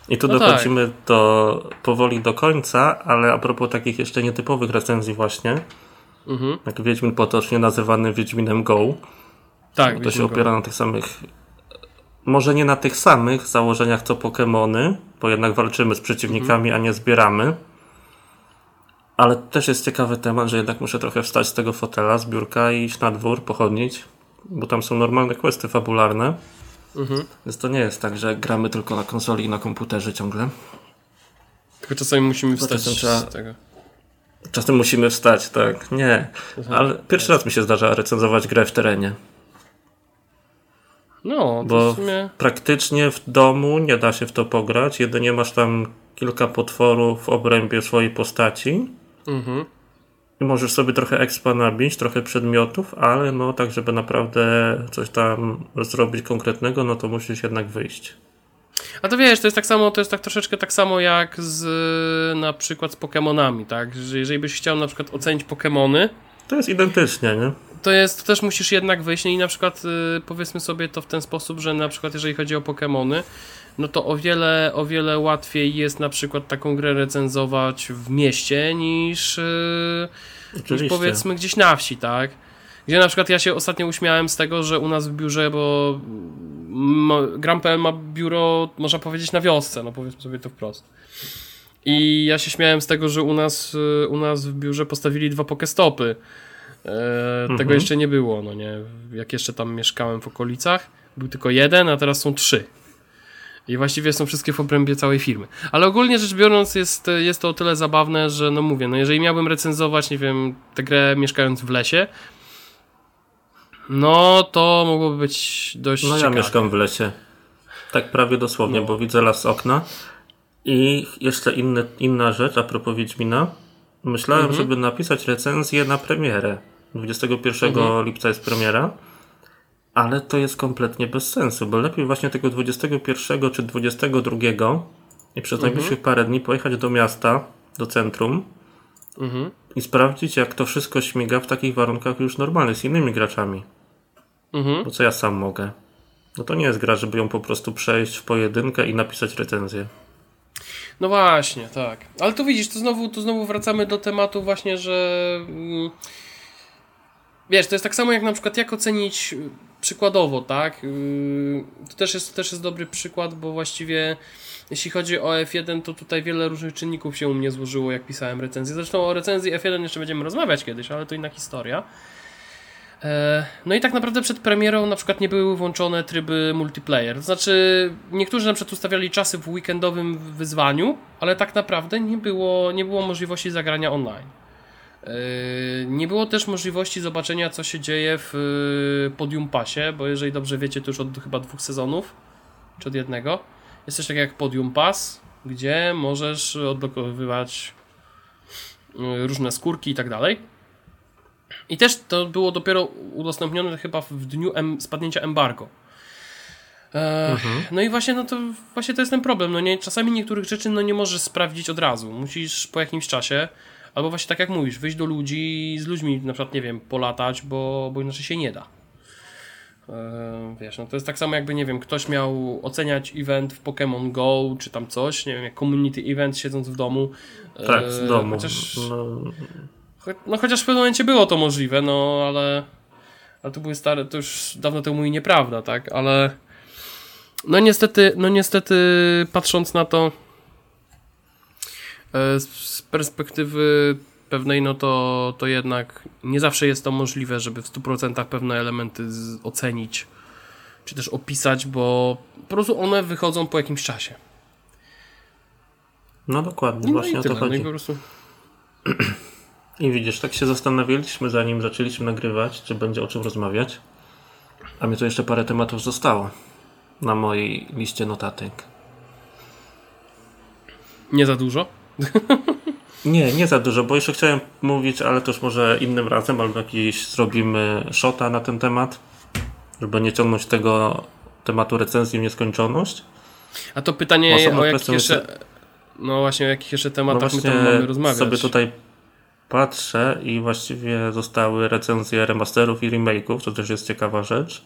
I tu No dochodzimy do, powoli do końca, ale a propos takich jeszcze nietypowych recenzji właśnie, Mhm. jak Wiedźmin potocznie nazywany Wiedźminem Go, Tak, to się Wiedźmin Go. opiera na tych samych, może nie na tych samych założeniach co Pokémony, bo jednak walczymy z przeciwnikami, a nie zbieramy. Ale też jest ciekawy temat, że jednak muszę trochę wstać z tego fotela, z biurka i iść na dwór, pochodnić, bo tam są normalne questy fabularne. Mhm. Więc to nie jest tak, że gramy tylko na konsoli i na komputerze ciągle. Tylko czasami musimy wstać czasem trzeba- z tego. Czasem musimy wstać, tak. Nie. Ale pierwszy raz mi się zdarza recenzować grę w terenie. No, to Bo w sumie... praktycznie w domu nie da się w to pograć. Jedynie masz tam kilka potworów w obrębie swojej postaci. Mhm. I możesz sobie trochę expa nabić, trochę przedmiotów, ale no tak, żeby naprawdę coś tam zrobić konkretnego, no to musisz jednak wyjść. A to wiesz, to jest tak samo, to jest tak troszeczkę tak samo jak z na przykład z Pokemonami, tak? Że jeżeli byś chciał na przykład ocenić Pokemony, To jest identycznie, nie? to jest, to też musisz jednak wyjść i na przykład y, powiedzmy sobie to w ten sposób, że na przykład jeżeli chodzi o Pokemony, no to o wiele, o wiele łatwiej jest na przykład taką grę recenzować w mieście niż, y, niż powiedzmy gdzieś na wsi, tak? Gdzie na przykład ja się ostatnio uśmiałem z tego, że u nas w biurze, bo Gram.pl ma biuro, można powiedzieć, na wiosce, no powiedzmy sobie to wprost. I ja się śmiałem z tego, że u nas, y, u nas w biurze postawili dwa pokestopy. E, Tego Mhm. jeszcze nie było, no nie. Jak jeszcze tam mieszkałem w okolicach, był tylko jeden, a teraz są trzy. I właściwie są wszystkie w obrębie całej firmy. Ale ogólnie rzecz biorąc, jest, jest to o tyle zabawne, że no mówię, no jeżeli miałbym recenzować, nie wiem, tę grę mieszkając w lesie, no to mogłoby być dość No ja ciekawe. mieszkam w lesie. Tak prawie dosłownie, No. bo widzę las z okna. I jeszcze inny, inna rzecz a propos Wiedźmina. Myślałem, Mhm. żeby napisać recenzję na premierę. 21 Mhm. lipca jest premiera. Ale to jest kompletnie bez sensu, bo lepiej właśnie tego 21 czy 22 i przez Mhm. najbliższych parę dni pojechać do miasta, do centrum Mhm. i sprawdzić, jak to wszystko śmiga w takich warunkach już normalnych, z innymi graczami. Mhm. Bo co ja sam mogę? No to nie jest gra, żeby ją po prostu przejść w pojedynkę i napisać recenzję. No właśnie, tak. Ale tu widzisz, to znowu, tu znowu wracamy do tematu właśnie, że mm, wiesz, to jest tak samo jak na przykład jak ocenić przykładowo, tak, yy, to też jest, też jest dobry przykład, bo właściwie jeśli chodzi o F1, to tutaj wiele różnych czynników się u mnie złożyło, jak pisałem recenzję. Zresztą o recenzji F1 jeszcze będziemy rozmawiać kiedyś, ale to inna historia. E, no i tak naprawdę przed premierą na przykład nie były włączone tryby multiplayer. Znaczy, niektórzy na przykład ustawiali czasy w weekendowym wyzwaniu, ale tak naprawdę nie było, nie było możliwości zagrania online. E, nie było też możliwości zobaczenia, co się dzieje w e, Podium Passie, bo jeżeli dobrze wiecie, to już od chyba dwóch sezonów, czy od jednego, jest coś takiego jak Podium Pass, gdzie możesz odblokowywać różne skórki i tak dalej. I też to było dopiero udostępnione chyba w dniu em spadnięcia embargo. E, mhm. No i właśnie, no to właśnie to jest ten problem. No nie, czasami niektórych rzeczy no nie możesz sprawdzić od razu. Musisz po jakimś czasie, albo właśnie tak jak mówisz, wyjść do ludzi, z ludźmi na przykład, nie wiem, polatać, bo, bo inaczej się nie da. E, wiesz, no to jest tak samo jakby, nie wiem, ktoś miał oceniać event w Pokémon Go, czy tam coś, nie wiem, jak community event siedząc w domu. Tak, w domu. Chociaż... No no chociaż w pewnym momencie było to możliwe, no ale. Ale to były stare, to już dawno temu i nieprawda, tak? Ale. No niestety, no niestety, patrząc na to e, z perspektywy pewnej, no to, to jednak nie zawsze jest to możliwe, żeby w 100% pewne elementy ocenić, czy też opisać, bo po prostu one wychodzą po jakimś czasie. No dokładnie, no właśnie o to chodzi. No i po prostu... <clears throat> I widzisz, tak się zastanawialiśmy, zanim zaczęliśmy nagrywać, czy będzie o czym rozmawiać. A mi tu jeszcze parę tematów zostało na mojej liście notatek. Nie za dużo? <laughs> nie, nie za dużo, bo jeszcze chciałem mówić, ale też może innym razem, albo jakiś zrobimy shota na ten temat, żeby nie ciągnąć tego tematu recenzji w nieskończoność. A to pytanie o jakich jeszcze... No właśnie, o jakich jeszcze tematach no my tam mamy rozmawiać? sobie tutaj patrzę i właściwie zostały recenzje remasterów i remake'ów, to też jest ciekawa rzecz.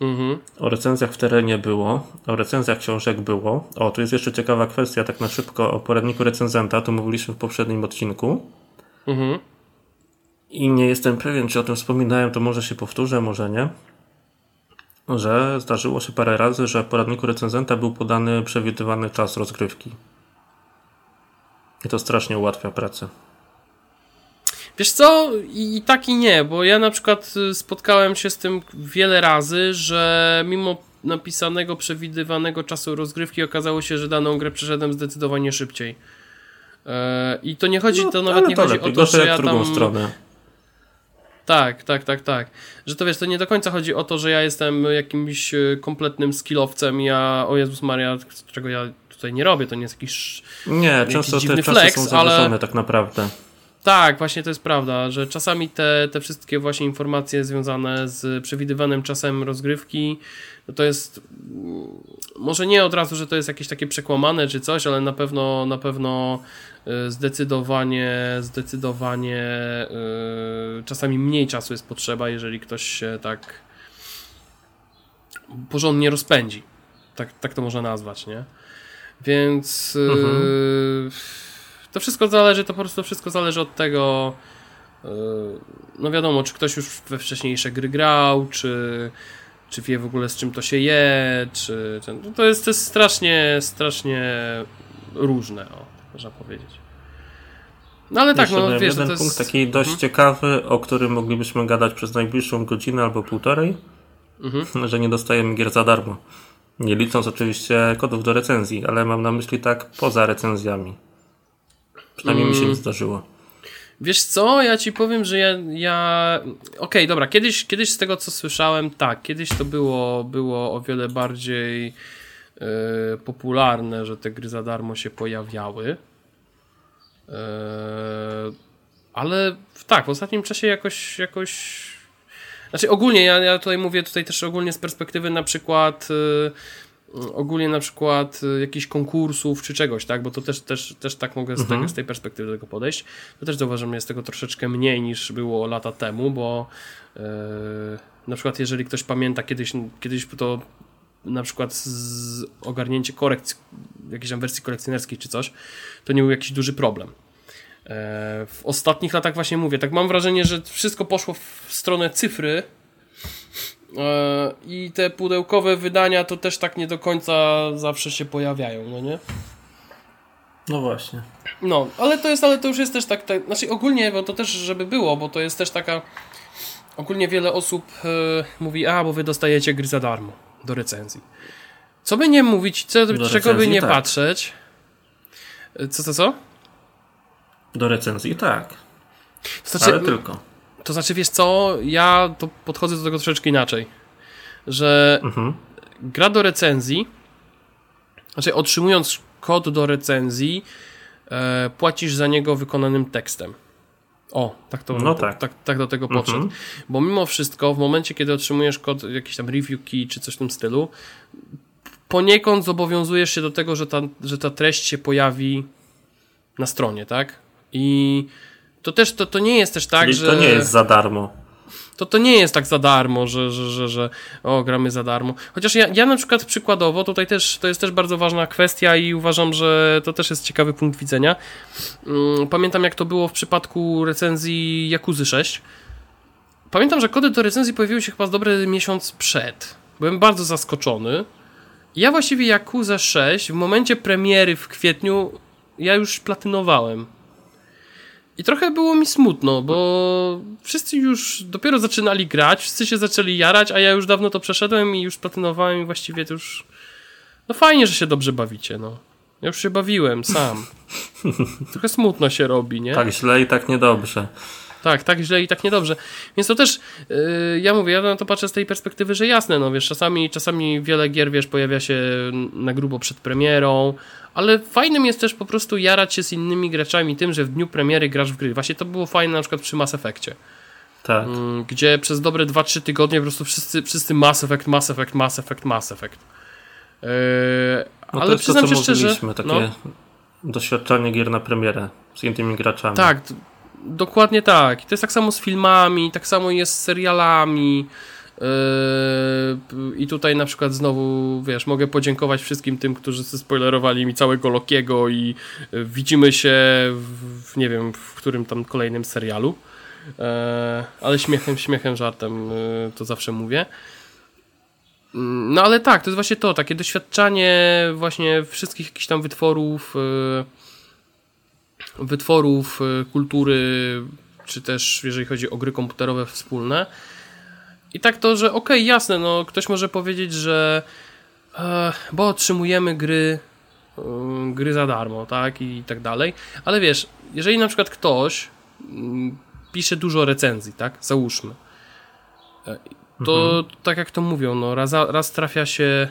Mhm. O recenzjach w terenie było, o recenzjach książek było. O, tu jest jeszcze ciekawa kwestia, tak na szybko, o poradniku recenzenta, tu mówiliśmy w poprzednim odcinku. Mhm. I nie jestem pewien, czy o tym wspominałem, to może się powtórzę, może nie. Że zdarzyło się parę razy, że w poradniku recenzenta był podany przewidywany czas rozgrywki. I to strasznie ułatwia pracę. Wiesz co? I, tak i nie, bo ja na przykład y, spotkałem się z tym wiele razy, że mimo napisanego, przewidywanego czasu rozgrywki okazało się, że daną grę przeszedłem zdecydowanie szybciej. E, I to nie chodzi, no, to nawet nie to chodzi lepiej. o to, że ja tam... Stronę. Tak, tak, tak, tak. Że to wiesz, to nie do końca chodzi o to, że ja jestem jakimś y, kompletnym skillowcem, ja, o Jezus Maria, czego ja tutaj nie robię, to nie jest jakiś Nie, jakiś często te czasy flex, są zawieszone ale... tak naprawdę. Tak, właśnie to jest prawda, że czasami te, te wszystkie właśnie informacje związane z przewidywanym czasem rozgrywki, no to jest może nie od razu, że to jest jakieś takie przekłamane czy coś, ale na pewno na pewno y, zdecydowanie zdecydowanie yy, czasami mniej czasu jest potrzeba, jeżeli ktoś się tak porządnie rozpędzi. Tak, tak to można nazwać, nie? Więc mhm. yy, to wszystko zależy, to po prostu wszystko zależy od tego, e, no wiadomo, czy ktoś już we wcześniejsze gry grał, czy, czy wie w ogóle z czym to się je, czy no to, jest, to jest strasznie, strasznie różne, o, można powiedzieć. No ale tak, no wiesz, jeden to jest... punkt taki dość mhm. ciekawy, o którym moglibyśmy gadać przez najbliższą godzinę albo półtorej, mhm. <laughs> że nie dostajemy gier za darmo. Nie licząc oczywiście kodów do recenzji, ale mam na myśli tak poza recenzjami. Przynajmniej mi się nie mm. zdarzyło. Wiesz co, ja ci powiem, że ja. ja... Okej, okay, dobra, kiedyś, kiedyś z tego co słyszałem, tak, kiedyś to było, było o wiele bardziej yy, popularne, że te gry za darmo się pojawiały. Yy, ale tak, w ostatnim czasie jakoś. jakoś... Znaczy ogólnie, ja, ja tutaj mówię tutaj też ogólnie z perspektywy na przykład. Yy, ogólnie na przykład y, jakichś konkursów czy czegoś, tak? Bo to też, też, też tak mogę z, mhm. tego, z tej perspektywy do tego podejść. To też zauważam, że jest tego troszeczkę mniej niż było lata temu, bo yy, na przykład jeżeli ktoś pamięta kiedyś, kiedyś to na przykład z ogarnięcie korekt jakiejś tam wersji kolekcjonerskiej czy coś, to nie był jakiś duży problem. E, w ostatnich latach właśnie mówię, tak mam wrażenie, że wszystko poszło w stronę cyfry, I te pudełkowe wydania to też tak nie do końca zawsze się pojawiają, no nie? No właśnie. No, ale to jest, ale to już jest też tak, tak znaczy ogólnie, bo to też żeby było, bo to jest też taka ogólnie wiele osób e, mówi, a bo wy dostajecie gry za darmo do recenzji. Co by nie mówić, co, do czego by nie tak. patrzeć. E, co, co, co? Do recenzji tak. To znaczy, ale tylko. To znaczy, wiesz co, ja to podchodzę do tego troszeczkę inaczej. Że mhm. gra do recenzji, znaczy otrzymując kod do recenzji, e, płacisz za niego wykonanym tekstem. O, tak, to, no tak. tak. Tak, do tego podszedł. Mhm. Bo mimo wszystko, w momencie, kiedy otrzymujesz kod, jakiś tam review key czy coś w tym stylu, poniekąd zobowiązujesz się do tego, że ta, że ta treść się pojawi na stronie, tak? I to też to, to nie jest też tak, Czyli że. To nie jest za darmo. To to nie jest tak za darmo, że, że, że, że o, gramy za darmo. Chociaż ja, ja na przykład przykładowo, tutaj też to jest też bardzo ważna kwestia i uważam, że to też jest ciekawy punkt widzenia. Mm, pamiętam jak to było w przypadku recenzji Jakuzy 6. Pamiętam, że kody do recenzji pojawiły się chyba z dobry miesiąc przed. Byłem bardzo zaskoczony. Ja właściwie Jakuzę 6 w momencie premiery w kwietniu ja już platynowałem. I trochę było mi smutno, bo wszyscy już dopiero zaczynali grać, wszyscy się zaczęli jarać, a ja już dawno to przeszedłem i już platynowałem i właściwie to już... No fajnie, że się dobrze bawicie, no. Ja już się bawiłem sam. <laughs> Trochę smutno się robi, nie? Tak źle i tak niedobrze. Tak, tak źle i tak niedobrze. Więc to też, yy, ja mówię, ja na to patrzę z tej perspektywy, że jasne, no wiesz, czasami, czasami wiele gier, wiesz, pojawia się na grubo przed premierą, ale fajnym jest też po prostu jarać się z innymi graczami tym, że w dniu premiery grasz w gry. Właśnie to było fajne na przykład przy Mass Effectie. Tak. Mm, gdzie przez dobre 2-3 tygodnie po prostu wszyscy, wszyscy Mass Effect, Mass Effect, Mass Effect, Mass Effect. Yy, no ale to przyznam to, się szczerze, takie no, doświadczenie gier na premierę z innymi graczami. Tak, dokładnie tak. I to jest tak samo z filmami, tak samo jest z serialami. Yy, I tutaj na przykład znowu, wiesz, mogę podziękować wszystkim tym, którzy spoilerowali mi całego Lokiego i yy, widzimy się w, nie wiem, w którym tam kolejnym serialu. Yy, ale śmiechem, śmiechem, żartem to zawsze mówię. No ale tak, to jest właśnie to, takie doświadczanie właśnie wszystkich jakichś tam wytworów, wytworów kultury, czy też jeżeli chodzi o gry komputerowe wspólne. I tak to, że okej, okay, jasne, no ktoś może powiedzieć, że e, bo otrzymujemy gry e, gry za darmo, tak, i tak dalej, ale wiesz, jeżeli na przykład ktoś m, pisze dużo recenzji, tak, załóżmy, e, to mhm. tak jak to mówią, no raz, raz trafia się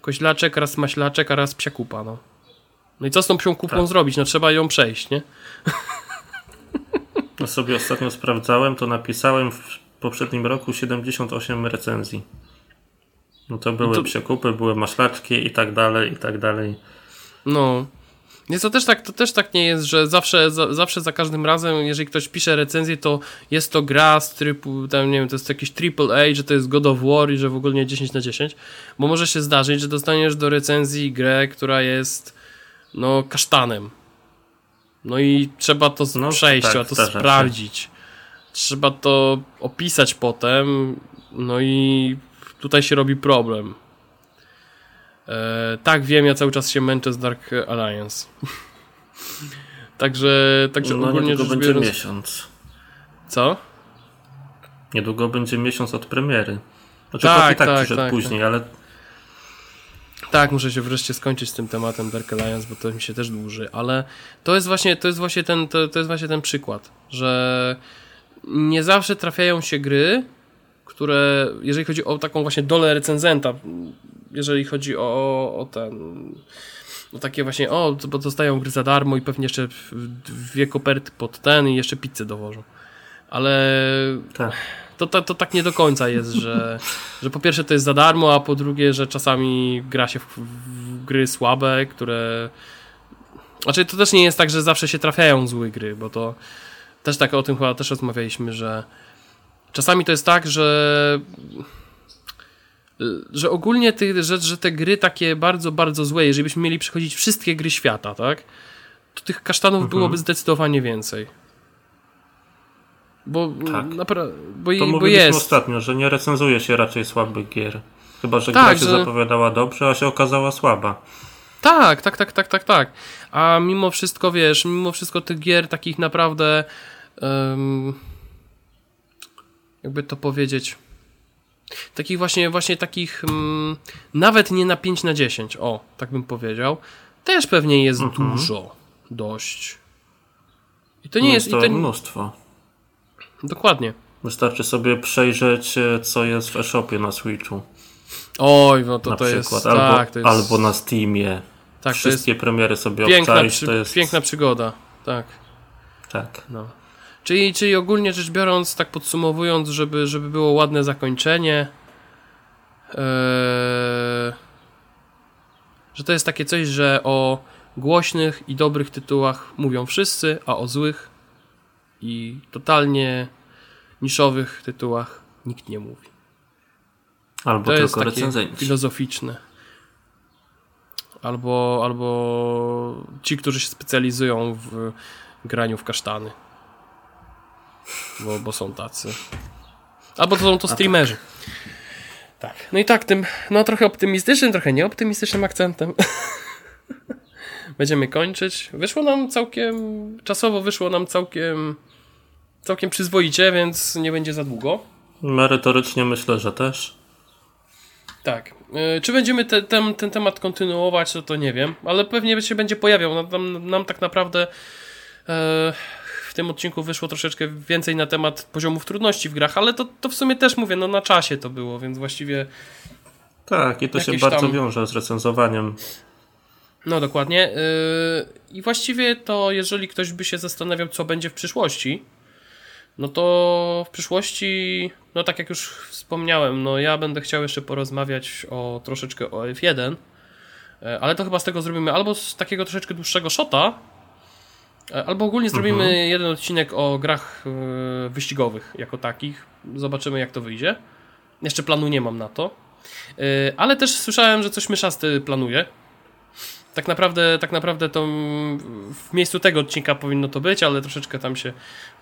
koźlaczek, raz maślaczek, a raz psiakupa, no. No i co z tą psią kupą tak. zrobić? No trzeba ją przejść, nie? <laughs> No sobie ostatnio sprawdzałem, to napisałem w poprzednim roku 78 recenzji. No to były no to... przekupy, były maślaczki i tak dalej, i tak dalej. No. Nie, to też tak, to też tak nie jest, że zawsze za, zawsze za każdym razem, jeżeli ktoś pisze recenzję, to jest to gra z trybu, tam nie wiem, to jest jakiś triple A, że to jest God of War i że w ogóle nie 10 na 10, bo może się zdarzyć, że dostaniesz do recenzji grę, która jest no kasztanem. No i trzeba to no, przejść, tak, trzeba to sprawdzić. Się trzeba to opisać potem, no i tutaj się robi problem. E, tak, wiem, ja cały czas się męczę z Dark Alliance. <laughs> także, także no, ogólnie niedługo będzie biorąc... miesiąc. Co? Niedługo będzie miesiąc od premiery. Znaczy, tak, tak, tak, tak później, tak. ale tak, muszę się wreszcie skończyć z tym tematem Dark Alliance, bo to mi się też dłuży, ale to jest właśnie, to jest właśnie ten, to, to jest właśnie ten przykład, że nie zawsze trafiają się gry, które, jeżeli chodzi o taką właśnie dolę recenzenta, jeżeli chodzi o, o ten, o takie właśnie, o, bo dostają gry za darmo i pewnie jeszcze dwie koperty pod ten i jeszcze pizzę dowożą. Ale tak. To, to, to tak nie do końca jest, że, <laughs> że po pierwsze to jest za darmo, a po drugie, że czasami gra się w, w gry słabe, które znaczy to też nie jest tak, że zawsze się trafiają złe gry, bo to też tak o tym chyba też rozmawialiśmy, że czasami to jest tak, że że ogólnie ty, że, że te gry takie bardzo, bardzo złe, jeżeli byśmy mieli przechodzić wszystkie gry świata, tak? To tych kasztanów mhm. byłoby zdecydowanie więcej. Bo, Tak. napra- bo, To i- bo mówiliśmy jest. ostatnio, że nie recenzuje się raczej słabych gier. Chyba, że Tak, gra się że- zapowiadała dobrze, a się okazała słaba. Tak, tak, tak, tak, tak, tak. A mimo wszystko, wiesz, mimo wszystko tych gier takich naprawdę jakby to powiedzieć takich właśnie, właśnie takich mm, nawet nie na 5 na 10, o, tak bym powiedział, też pewnie jest Mhm. dużo, dość. I to nie jest, i to to, mnóstwo. dokładnie. Wystarczy sobie przejrzeć, e, co jest w e-shopie na Switchu. Oj, no to na to przykład. jest, albo, tak, to jest, albo na Steamie. tak, to Wszystkie premiery sobie piękna, obczaić. przy, To jest... piękna przygoda, tak. Tak. No. Czyli, czyli ogólnie rzecz biorąc, tak podsumowując, żeby, żeby było ładne zakończenie, ee, że to jest takie coś, że o głośnych i dobrych tytułach mówią wszyscy, a o złych i totalnie niszowych tytułach nikt nie mówi. Albo To jest tylko takie recenzenci. filozoficzne. Albo, albo ci, którzy się specjalizują w graniu w kasztany. Bo, bo są tacy. Albo to są to streamerzy. Tak. No i tak, tym no trochę optymistycznym, trochę nieoptymistycznym akcentem. <laughs> Będziemy kończyć. Wyszło nam całkiem, czasowo wyszło nam całkiem, całkiem przyzwoicie, więc nie będzie za długo. Merytorycznie myślę, że też. Tak. E, Czy będziemy te, ten, ten temat kontynuować, to, to nie wiem, ale pewnie się będzie pojawiał. Nam, nam, nam tak naprawdę e, tym odcinku wyszło troszeczkę więcej na temat poziomów trudności w grach, ale to, to w sumie też mówię, no na czasie to było, więc właściwie Tak, i to się bardzo tam- wiąże z recenzowaniem. No dokładnie. Yy, I właściwie to, jeżeli ktoś by się zastanawiał, co będzie w przyszłości, no to w przyszłości, no tak jak już wspomniałem, no ja będę chciał jeszcze porozmawiać o troszeczkę o F1, e, ale to chyba z tego zrobimy albo z takiego troszeczkę dłuższego shota, albo ogólnie zrobimy jeden odcinek o grach e, wyścigowych jako takich. Zobaczymy jak to wyjdzie. Jeszcze planu nie mam na to. E, Ale też słyszałem, że coś myszasty planuje. Tak naprawdę, tak naprawdę to mm, w miejscu tego odcinka powinno to być, ale troszeczkę tam się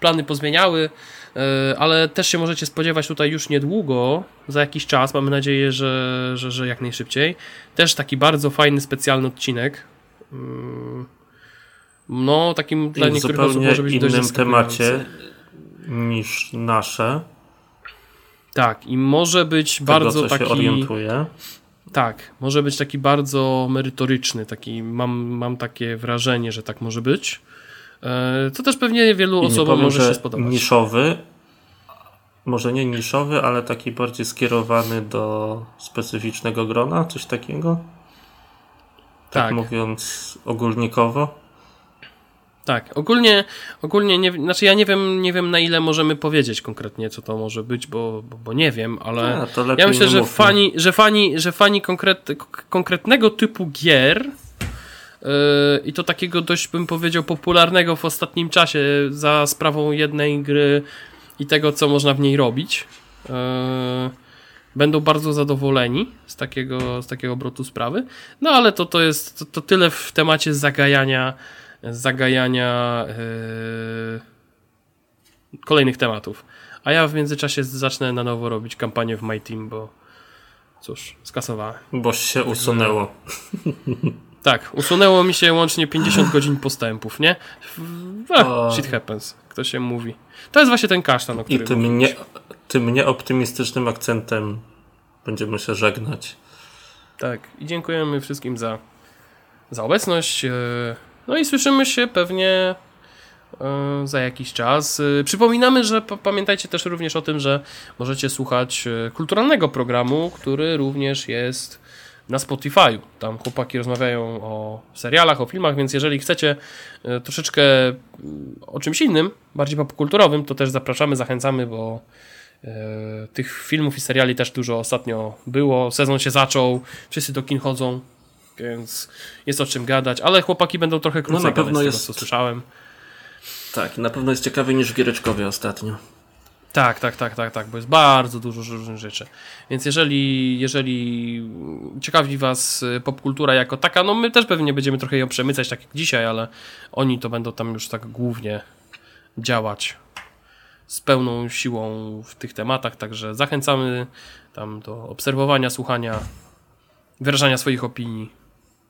plany pozmieniały. E, Ale też się możecie spodziewać tutaj już niedługo, za jakiś czas, mamy nadzieję, że, że, że jak najszybciej. Też taki bardzo fajny, specjalny odcinek. No, takim dla I niektórych osób może być dość innym zaskakujący. temacie niż nasze. Tak, i może być Bardzo bardzo tego, co taki. się orientuje. Tak, może być taki bardzo merytoryczny, taki mam, mam takie wrażenie, że tak może być. E, Co też pewnie wielu I osobom powiem, może że się spodobać. niszowy, może nie niszowy, ale taki bardziej skierowany do specyficznego grona, coś takiego. Tak, Tak. mówiąc ogólnikowo. Tak, ogólnie, ogólnie nie, znaczy ja nie wiem, nie wiem na ile możemy powiedzieć konkretnie, co to może być, bo, bo, bo nie wiem, ale A, ja myślę, że fani, że fani, że fani konkret, konkretnego typu gier yy, i to takiego dość bym powiedział popularnego w ostatnim czasie za sprawą jednej gry i tego, co można w niej robić, yy, będą bardzo zadowoleni z takiego, z takiego obrotu sprawy. No ale to, to jest to, to tyle w temacie zagajania zagajania yy, kolejnych tematów. A ja w międzyczasie zacznę na nowo robić kampanię w My Team, bo cóż, skasowałem. Bo się usunęło. <laughs> Tak, usunęło mi się łącznie 50 godzin postępów, nie? Ach, shit happens, kto się mówi. To jest właśnie ten kasztan, o I którym tym, mówiłeś. nie, tym nieoptymistycznym akcentem będziemy się żegnać. Tak, i dziękujemy wszystkim za, za obecność. No i słyszymy się pewnie e, za jakiś czas. E, Przypominamy, że pa- pamiętajcie też również o tym, że możecie słuchać e, kulturalnego programu, który również jest na Spotify'u. Tam chłopaki rozmawiają o serialach, o filmach, więc jeżeli chcecie troszeczkę mm, o czymś innym, bardziej popkulturowym, to też zapraszamy, zachęcamy, bo tych filmów i seriali też dużo ostatnio było. Sezon się zaczął, wszyscy do kin chodzą, więc jest o czym gadać, ale chłopaki będą trochę krócej na gadać pewno z tego, jest- co słyszałem. Tak, na pewno jest ciekawiej niż Giereczkowie ostatnio. Tak, tak, tak, tak, tak, bo jest bardzo dużo różnych rzeczy. Więc jeżeli, jeżeli ciekawi Was y, popkultura jako taka, no my też pewnie będziemy trochę ją przemycać, tak jak dzisiaj, ale oni to będą tam już tak głównie działać. z pełną siłą w tych tematach, także zachęcamy tam do obserwowania, słuchania, wyrażania swoich opinii,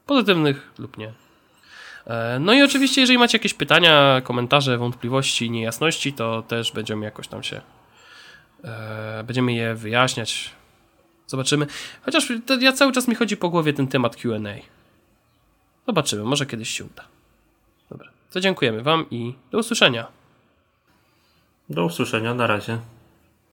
pozytywnych lub nie. E, no i oczywiście, jeżeli macie jakieś pytania, komentarze, wątpliwości, niejasności, to też będziemy jakoś tam się e, będziemy je wyjaśniać. Zobaczymy. Chociaż ja cały czas mi chodzi po głowie ten temat QA. Zobaczymy, może kiedyś się uda. Dobra, to dziękujemy Wam i do usłyszenia. Do usłyszenia, na razie.